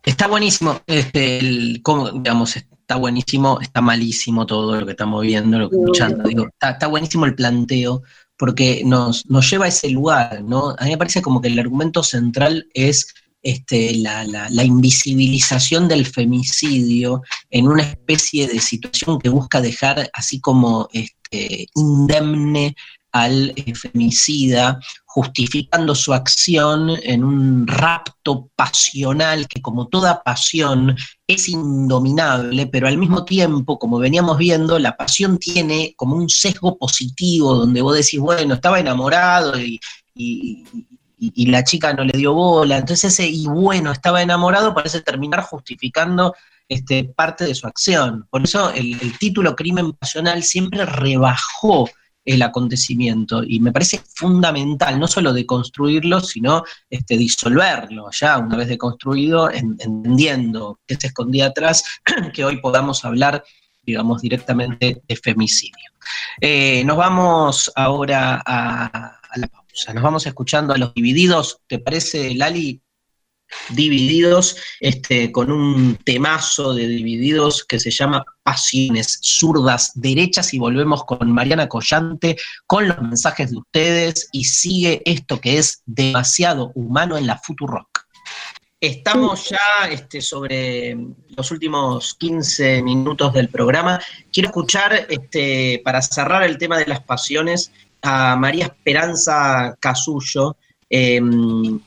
Está buenísimo, este, el, cómo, digamos, está buenísimo, está malísimo todo lo que estamos viendo, lo que escuchando. Digo, está, está buenísimo el planteo, porque nos, nos lleva a ese lugar, ¿no? A mí me parece como que el argumento central es este, la, la- invisibilización del femicidio en una especie de situación que busca dejar así como este, indemne al eh, femicida, justificando su acción en un rapto pasional que como toda pasión es indominable, pero al mismo tiempo, como veníamos viendo, la pasión tiene como un sesgo positivo, donde vos decís, bueno, estaba enamorado y, la chica no le dio bola, entonces ese y bueno, estaba enamorado parece terminar justificando este, parte de su acción. Por eso el, el título Crimen Pasional siempre rebajó el acontecimiento y me parece fundamental no solo deconstruirlo, sino este, disolverlo ya una vez deconstruido, en- entendiendo qué se escondía atrás, que hoy podamos hablar, digamos, directamente de femicidio. Eh, nos vamos ahora a la pausa, nos vamos escuchando a los divididos, ¿te parece, Lali? Divididos, este, con un temazo de Divididos que se llama Pasiones zurdas, derechas, y volvemos con Mariana Collante, con los mensajes de ustedes, y sigue esto que es demasiado humano en la Futurock. Estamos ya este, sobre los últimos 15 minutos del programa. Quiero escuchar, este, para cerrar el tema de las pasiones, a María Esperanza Casullo, em,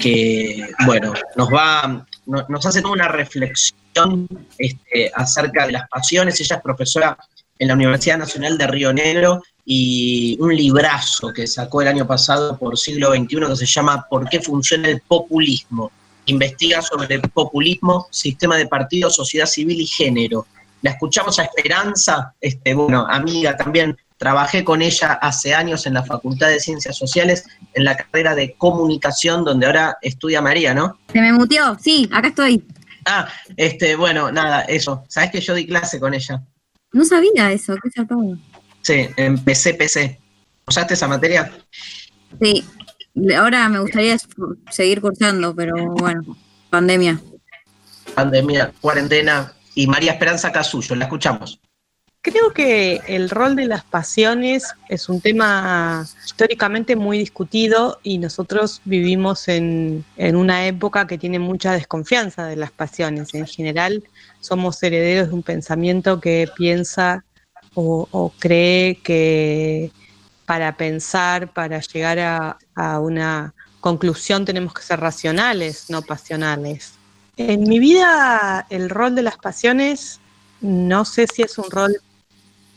que, bueno, nos va, no- nos hace toda una reflexión este, acerca de las pasiones. Ella es profesora en la Universidad Nacional de Río Negro y un librazo que sacó el año pasado por siglo XXI que se llama ¿Por qué funciona el populismo? Investiga sobre populismo, sistema de partidos, sociedad civil y género. La escuchamos a Esperanza, este, bueno, amiga también trabajé con ella hace años en la Facultad de Ciencias Sociales, en la carrera de comunicación, donde ahora estudia María, ¿no? Se me muteó, sí, acá estoy. Ah, este, bueno, nada, eso. Sabes que yo di clase con ella. No sabía eso, qué zarpado. Sí, en PC-PC. ¿Usaste esa materia? Sí, ahora me gustaría seguir cursando, pero bueno, pandemia. Pandemia, cuarentena. Y María Esperanza Casullo, la escuchamos. Creo que el rol de las pasiones es un tema históricamente muy discutido y nosotros vivimos en, una época que tiene mucha desconfianza de las pasiones. En general, somos herederos de un pensamiento que piensa o, cree que para pensar, para llegar a una conclusión tenemos que ser racionales, no pasionales. En mi vida el rol de las pasiones no sé si es un rol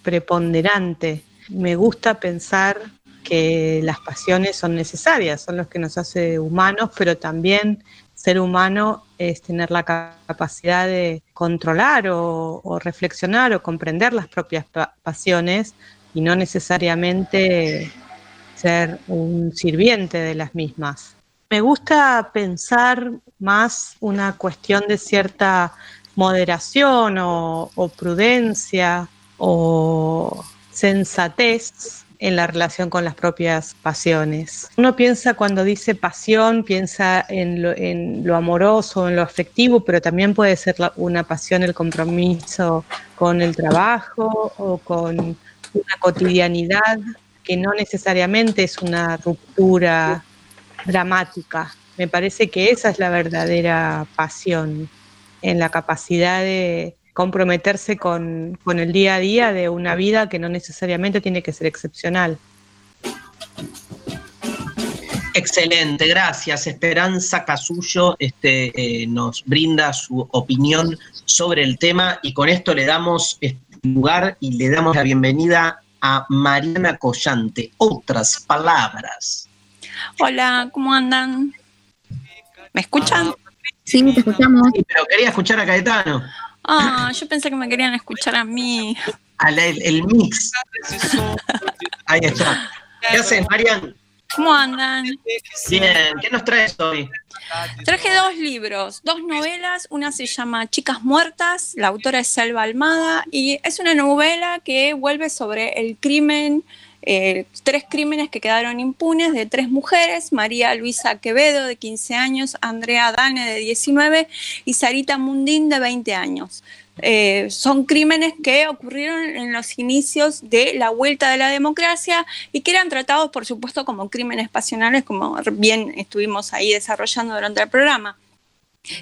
preponderante. Me gusta pensar que las pasiones son necesarias, son los que nos hace humanos, pero también ser humano es tener la capacidad de controlar o, reflexionar o comprender las propias pa pasiones y no necesariamente ser un sirviente de las mismas. Me gusta pensar más una cuestión de cierta moderación o, prudencia o sensatez en la relación con las propias pasiones. Uno piensa cuando dice pasión, piensa en lo, en lo amoroso, en lo afectivo, pero también puede ser una pasión el compromiso con el trabajo o con una cotidianidad que no necesariamente es una ruptura dramática. Me parece que esa es la verdadera pasión, en la capacidad de comprometerse con, con, el día a día de una vida que no necesariamente tiene que ser excepcional. Excelente, gracias. Esperanza Casullo este, eh, nos brinda su opinión sobre el tema y con esto le damos este lugar y le damos la bienvenida a Mariana Collante. Otras palabras. Hola, ¿cómo andan? ¿Me escuchan? Sí, te escuchamos. Sí, pero quería escuchar a Caetano. Ah, yo pensé que me querían escuchar a mí. Al, el, el mix. Ahí está. ¿Qué haces, Marian? ¿Cómo andan? Bien, ¿qué nos traes hoy? Traje dos libros, dos novelas. Una se llama Chicas Muertas, la autora es Selva Almada, y es una novela que vuelve sobre el crimen eh, tres crímenes que quedaron impunes de tres mujeres, María Luisa Quevedo de 15 años, Andrea Dane de 19 y Sarita Mundín de 20 años. Eh, son crímenes que ocurrieron en los inicios de la vuelta de la democracia y que eran tratados, por supuesto, como crímenes pasionales, como bien estuvimos ahí desarrollando durante el programa.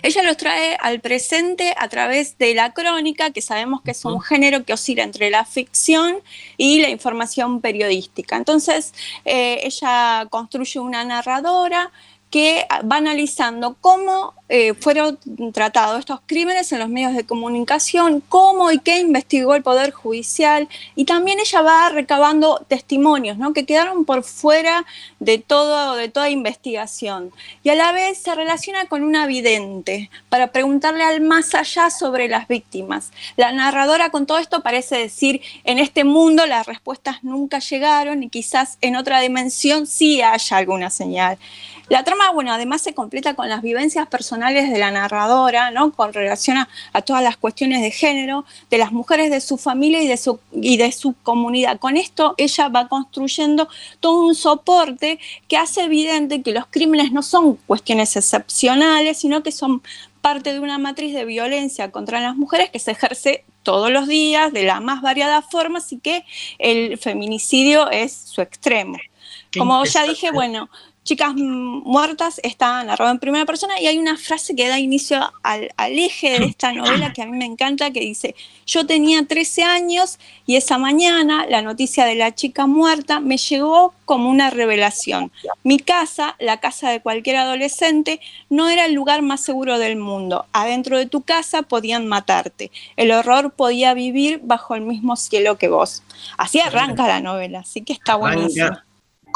Ella los trae al presente a través de la crónica, que sabemos que es un género que oscila entre la ficción y la información periodística. Entonces, eh, ella construye una narradora que va analizando cómo eh, fueron tratados estos crímenes en los medios de comunicación, cómo y qué investigó el Poder Judicial, y también ella va recabando testimonios ¿no? que quedaron por fuera de, todo, de toda investigación. Y a la vez se relaciona con una vidente para preguntarle al más allá sobre las víctimas. La narradora con todo esto parece decir, en este mundo las respuestas nunca llegaron y quizás en otra dimensión sí haya alguna señal. La trama, bueno, además se completa con las vivencias personales de la narradora, ¿no? Con relación a, a, todas las cuestiones de género, de las mujeres de su familia y de su, y de su comunidad. Con esto ella va construyendo todo un soporte que hace evidente que los crímenes no son cuestiones excepcionales, sino que son parte de una matriz de violencia contra las mujeres que se ejerce todos los días de las más variadas formas y que el feminicidio es su extremo. Como ya dije, bueno, Chicas Muertas está narrado en primera persona y hay una frase que da inicio al, al, eje de esta novela que a mí me encanta, que dice, yo tenía 13 años y esa mañana la noticia de la chica muerta me llegó como una revelación. Mi casa, la casa de cualquier adolescente, no era el lugar más seguro del mundo. Adentro de tu casa podían matarte. El horror podía vivir bajo el mismo cielo que vos. Así arranca la novela, así que está buenísimo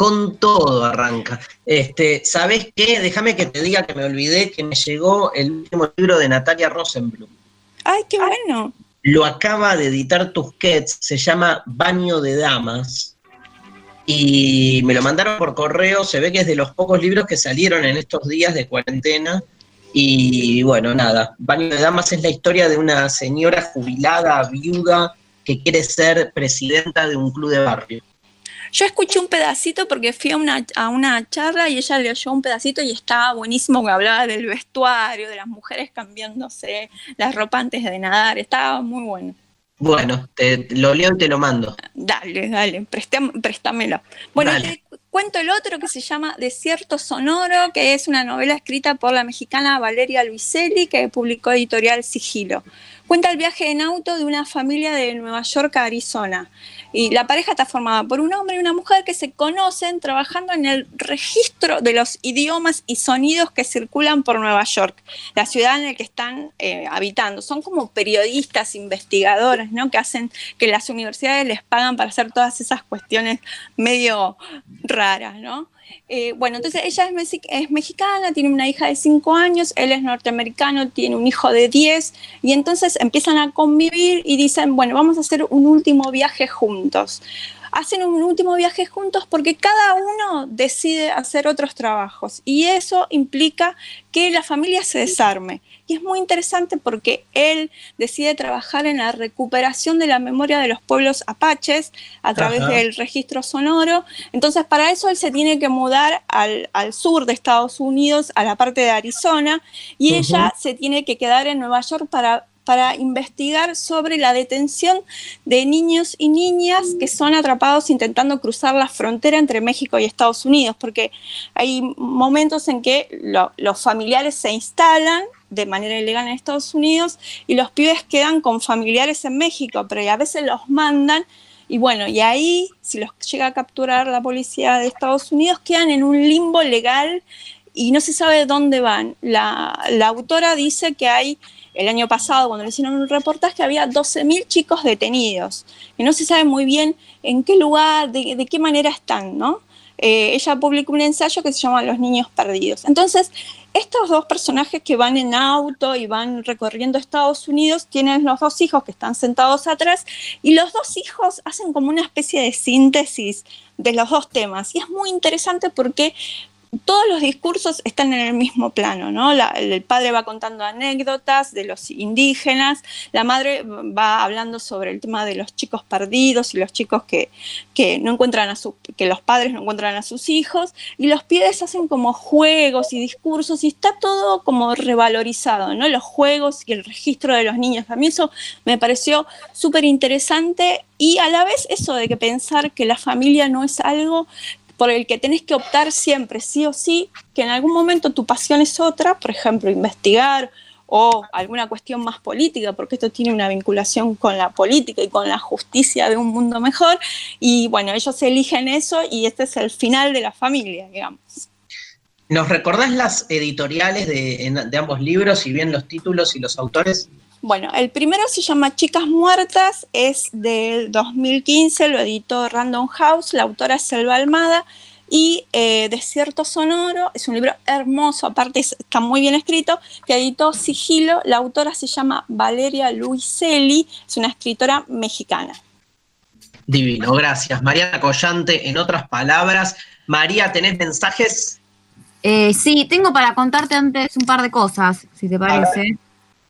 con todo arranca. Este, ¿Sabes qué? Déjame que te diga que me olvidé que me llegó el último libro de Natalia Rosenblum. ¡Ay, qué bueno! lo acaba de editar Tusquets, se llama Baño de Damas, y me lo mandaron por correo, se ve que es de los pocos libros que salieron en estos días de cuarentena, y bueno, nada, Baño de Damas es la historia de una señora jubilada, viuda, que quiere ser presidenta de un club de barrio. Yo escuché un pedacito porque fui a una, a una charla y ella leyó un pedacito y estaba buenísimo que hablaba del vestuario, de las mujeres cambiándose la ropa antes de nadar, estaba muy bueno. Bueno, te, lo leo y te lo mando. Dale, dale, presté- préstamelo. Bueno, Dale. te cuento el otro que se llama Desierto Sonoro, que es una novela escrita por la mexicana Valeria Luiselli, que publicó editorial Sigilo. Cuenta el viaje en auto de una familia de Nueva York a Arizona. Y la pareja está formada por un hombre y una mujer que se conocen trabajando en el registro de los idiomas y sonidos que circulan por Nueva York, la ciudad en la que están eh, habitando. Son como periodistas, investigadores, ¿no? Que hacen que las universidades les pagan para hacer todas esas cuestiones medio raras, ¿no? Eh, bueno, entonces ella es, es mexicana, tiene una hija de 5 años, él es norteamericano, tiene un hijo de 10, y entonces empiezan a convivir y dicen, bueno, vamos a hacer un último viaje juntos. Hacen un último viaje juntos porque cada uno decide hacer otros trabajos y eso implica que la familia se desarme. Y es muy interesante porque él decide trabajar en la recuperación de la memoria de los pueblos apaches a través Ajá. del registro sonoro. Entonces, para eso él se tiene que mudar al, al sur de Estados Unidos, a la parte de Arizona, y ella se tiene que quedar en Nueva York para para investigar sobre la detención de niños y niñas que son atrapados intentando cruzar la frontera entre México y Estados Unidos, porque hay momentos en que lo- los familiares se instalan de manera ilegal en Estados Unidos y los pibes quedan con familiares en México, pero a veces los mandan y bueno, y ahí, si los llega a capturar la policía de Estados Unidos, quedan en un limbo legal y no se sabe dónde van. La, la autora dice que hay, el año pasado, cuando le hicieron un reportaje, había 12.000 chicos detenidos, y no se sabe muy bien en qué lugar, de, qué manera están, ¿no? Eh, ella publicó un ensayo que se llama Los niños perdidos. Entonces, estos dos personajes que van en auto y van recorriendo Estados Unidos tienen los dos hijos que están sentados atrás y los dos hijos hacen como una especie de síntesis de los dos temas. Y es muy interesante porque todos los discursos están en el mismo plano, ¿no? La- el padre va contando anécdotas de los indígenas, la madre va hablando sobre el tema de los chicos perdidos y los chicos que, que no encuentran a sus, que los padres no encuentran a sus hijos, y los pibes hacen como juegos y discursos, y está todo como revalorizado, ¿no? Los juegos y el registro de los niños. A mí eso me pareció súper interesante, y a la vez eso de que pensar que la familia no es algo por el que tenés que optar siempre, sí o sí, que en algún momento tu pasión es otra, por ejemplo, investigar o alguna cuestión más política, porque esto tiene una vinculación con la política y con la justicia de un mundo mejor. Y bueno, ellos eligen eso y este es el final de la familia, digamos. ¿Nos recordás las editoriales de, de ambos libros, si bien los títulos y los autores? Bueno, el primero se llama Chicas Muertas, es del 2015, lo editó Random House, la autora es Selva Almada, y eh, Desierto Sonoro, es un libro hermoso, aparte es- está muy bien escrito, que editó Sigilo, la autora se llama Valeria Luiselli, es una escritora mexicana. Divino, gracias. Mariana Collante, en otras palabras. María, ¿tenés mensajes? Eh, sí, tengo para contarte antes un par de cosas, si te parece.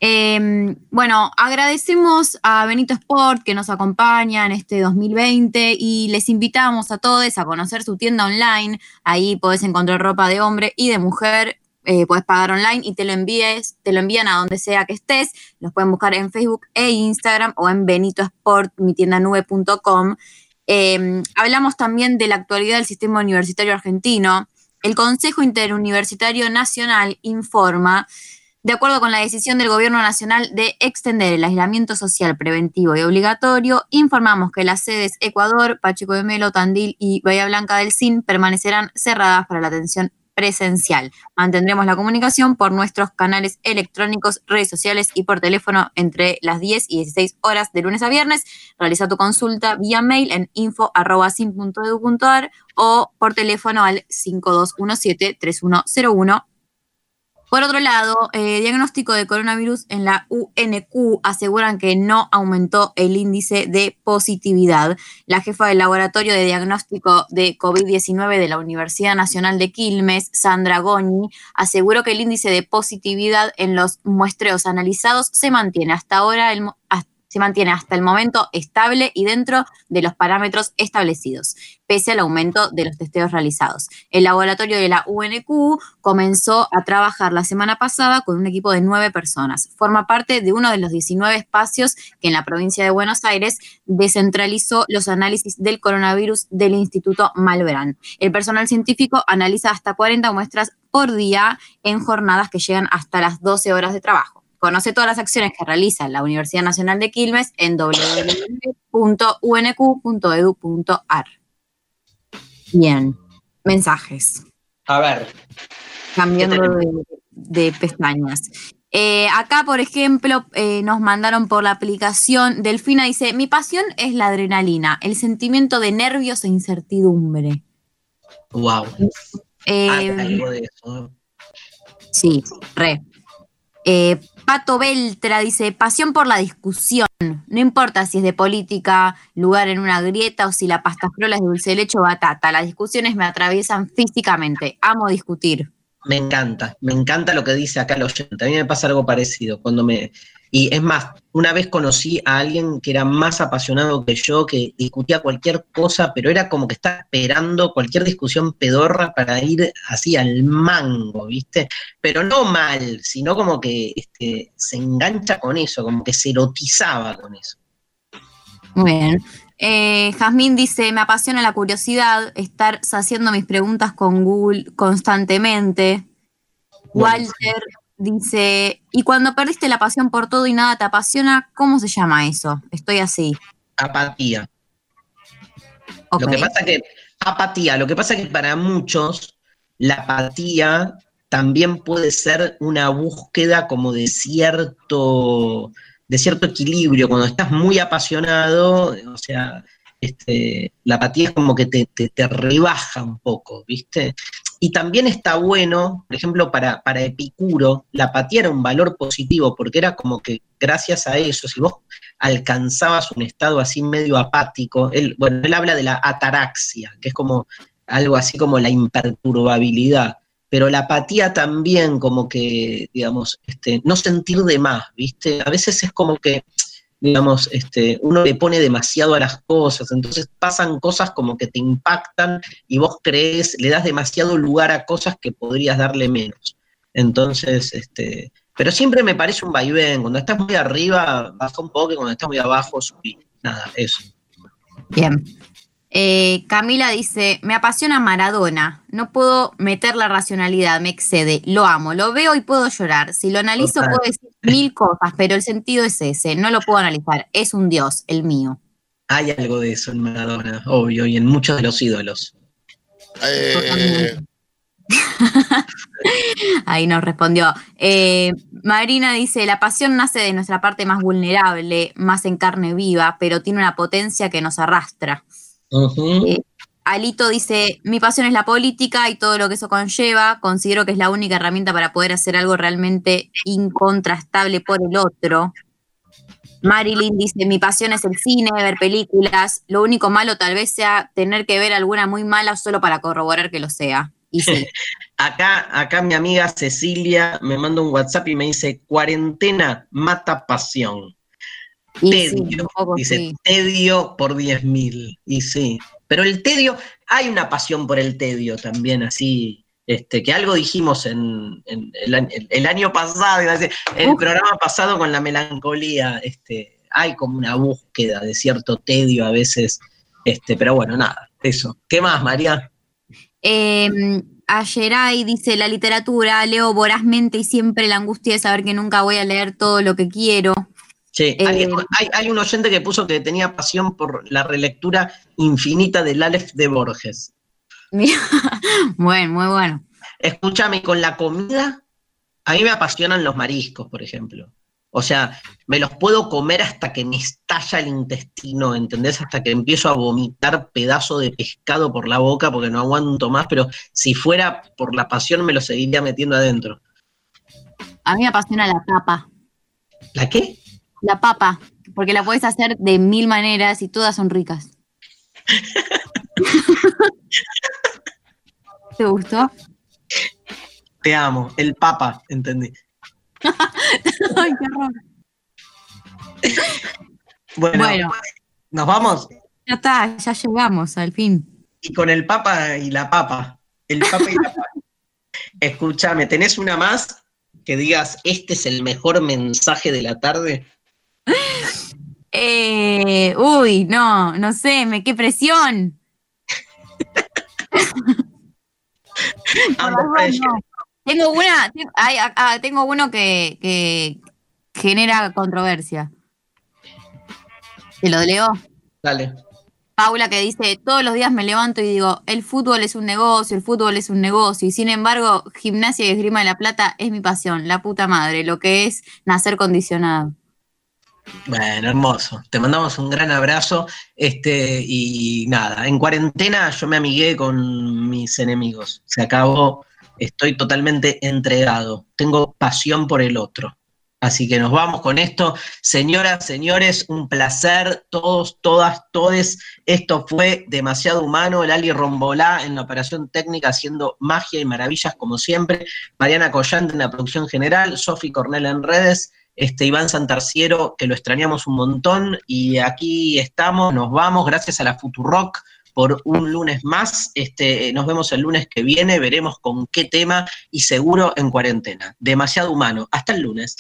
Eh, bueno, agradecemos a Benito Sport que nos acompaña en este 2020 y les invitamos a todos a conocer su tienda online. Ahí podés encontrar ropa de hombre y de mujer. eh, podés pagar online y te lo envíes, te lo envían a donde sea que estés. Los pueden buscar en Facebook e Instagram o en Benito Sport, mi tienda nube.com. Eh, hablamos también de la actualidad del sistema universitario argentino. El Consejo Interuniversitario Nacional informa, de acuerdo con la decisión del Gobierno Nacional de extender el aislamiento social preventivo y obligatorio, informamos que las sedes Ecuador, Pacheco de Melo, Tandil y Bahía Blanca del CIN permanecerán cerradas para la atención presencial. Mantendremos la comunicación por nuestros canales electrónicos, redes sociales y por teléfono entre las 10 y 16 horas de lunes a viernes. Realiza tu consulta vía mail en info.sin.edu.ar o por teléfono al 5217-3101. Por otro lado, eh, diagnóstico de coronavirus en la UNQ aseguran que no aumentó el índice de positividad. La jefa del laboratorio de diagnóstico de COVID-19 de la Universidad Nacional de Quilmes, Sandra Goñi, aseguró que el índice de positividad en los muestreos analizados se mantiene hasta ahora el, se mantiene hasta el momento estable y dentro de los parámetros establecidos, pese al aumento de los testeos realizados. El laboratorio de la UNQ comenzó a trabajar la semana pasada con un equipo de nueve personas. Forma parte de uno de los 19 espacios que en la provincia de Buenos Aires descentralizó los análisis del coronavirus del Instituto Malbrán. El personal científico analiza hasta 40 muestras por día en jornadas que llegan hasta las 12 horas de trabajo. Conoce todas las acciones que realiza la Universidad Nacional de Quilmes en www.unq.edu.ar. Bien, mensajes. A ver, Cambiando de, de pestañas. Eh, acá, por ejemplo, eh, nos mandaron por la aplicación. Delfina dice: Mi pasión es la adrenalina, el sentimiento de nervios e incertidumbre. wow. Eh, algo de eso. Sí, re. Eh, Pato Beltra dice, pasión por la discusión. No importa si es de política, lugar en una grieta o si la pasta frola es dulce de leche o batata. Las discusiones me atraviesan físicamente. Amo discutir. Me encanta, me encanta lo que dice acá el oyente. A mí me pasa algo parecido. Cuando me. Y es más, una vez conocí a alguien que era más apasionado que yo, que discutía cualquier cosa, pero era como que estaba esperando cualquier discusión pedorra para ir así al mango, ¿viste? Pero no mal, sino como que este, se engancha con eso, como que se erotizaba con eso. Muy bien. Eh, Jazmín dice, me apasiona la curiosidad, estar haciendo mis preguntas con Google constantemente. Walter dice, y cuando perdiste la pasión por todo y nada te apasiona, ¿cómo se llama eso? Estoy así. Apatía. Lo que pasa que, apatía, lo que pasa que para muchos la apatía también puede ser una búsqueda como de cierto, de cierto equilibrio. Cuando estás muy apasionado, o sea, este, la apatía es como que te, te- te rebaja un poco, ¿viste? Y también está bueno, por ejemplo, para, para Epicuro, la apatía era un valor positivo, porque era como que gracias a eso, si vos alcanzabas un estado así medio apático, él, bueno, él habla de la ataraxia, que es como algo así como la imperturbabilidad, pero la apatía también como que, digamos, este, no sentir de más, ¿viste? A veces es como que, digamos, este, uno le pone demasiado a las cosas, entonces pasan cosas como que te impactan y vos crees, le das demasiado lugar a cosas que podrías darle menos. Entonces, este, pero siempre me parece un vaivén, cuando estás muy arriba, baja un poco, y cuando estás muy abajo, subí. Nada, eso. Bien. Eh, Camila dice, me apasiona Maradona, no puedo meter la racionalidad, me excede, lo amo, lo veo y puedo llorar, si lo analizo Total. puedo decir mil cosas, pero el sentido es ese, no lo puedo analizar, es un dios, el mío. Hay algo de eso en Maradona, obvio, y en muchos de los ídolos. Eh, Ahí nos respondió. Eh, Marina dice, la pasión nace de nuestra parte más vulnerable, más en carne viva, pero tiene una potencia que nos arrastra. Eh, Alito dice, mi pasión es la política y todo lo que eso conlleva. Considero que es la única herramienta para poder hacer algo realmente incontrastable por el otro. Marilyn dice, mi pasión es el cine, ver películas. Lo único malo tal vez sea tener que ver alguna muy mala solo para corroborar que lo sea. Y sí. Acá, acá mi amiga Cecilia me manda un WhatsApp y me dice, cuarentena mata pasión. Y tedio, poco dice, sí. tedio por 10.000. Y sí, pero el tedio, hay una pasión por el tedio también, así, este, que algo dijimos en, en el, año- el- el año pasado, el programa pasado con la melancolía, este, hay como una búsqueda de cierto tedio a veces, este, pero bueno, nada, eso. ¿Qué más, María? Eh, Ayeray dice, la literatura, leo vorazmente y siempre la angustia de saber que nunca voy a leer todo lo que quiero. Sí, Eh, hay, hay un oyente que puso que tenía pasión por la relectura infinita del Aleph de Borges. bueno, muy bueno. Escúchame, con la comida, a mí me apasionan los mariscos, por ejemplo. O sea, me los puedo comer hasta que me estalla el intestino, ¿entendés? Hasta que empiezo a vomitar pedazo de pescado por la boca porque no aguanto más, pero si fuera por la pasión me lo seguiría metiendo adentro. A mí me apasiona la papa. ¿La qué? La papa, porque la puedes hacer de mil maneras y todas son ricas. ¿Te gustó? Te amo, el papa, entendí. Ay, qué horror. Bueno, Bueno. nos vamos Ya está, ya llegamos al fin. y con el papa y la papa. El papa y la papa. Escúchame, ¿tenés una más que digas, este es el mejor mensaje de la tarde? Eh, uy, no, no sé, me qué presión. Tengo una, ah, tengo uno que, que genera controversia. ¿Te lo leo? Dale. Paula que dice, todos los días me levanto y digo, el fútbol es un negocio, el fútbol es un negocio, y sin embargo, gimnasia y esgrima de la plata es mi pasión, la puta madre, lo que es nacer condicionado. Bueno, hermoso. Te mandamos un gran abrazo. Este, y nada, en cuarentena yo me amigué con mis enemigos. Se acabó. Estoy totalmente entregado. Tengo pasión por el otro. Así que nos vamos con esto. Señoras, señores, un placer. Todos, todas, todes. Esto fue demasiado humano. El Ali Rombolá en la operación técnica haciendo magia y maravillas como siempre. Mariana Collante en la producción general. Sofi Cornel en redes este, Iván Santarciero, que lo extrañamos un montón, y aquí estamos, nos vamos, gracias a la Futurock por un lunes más. Este, nos vemos el lunes que viene, veremos con qué tema y seguro en cuarentena. Demasiado humano. Hasta el lunes.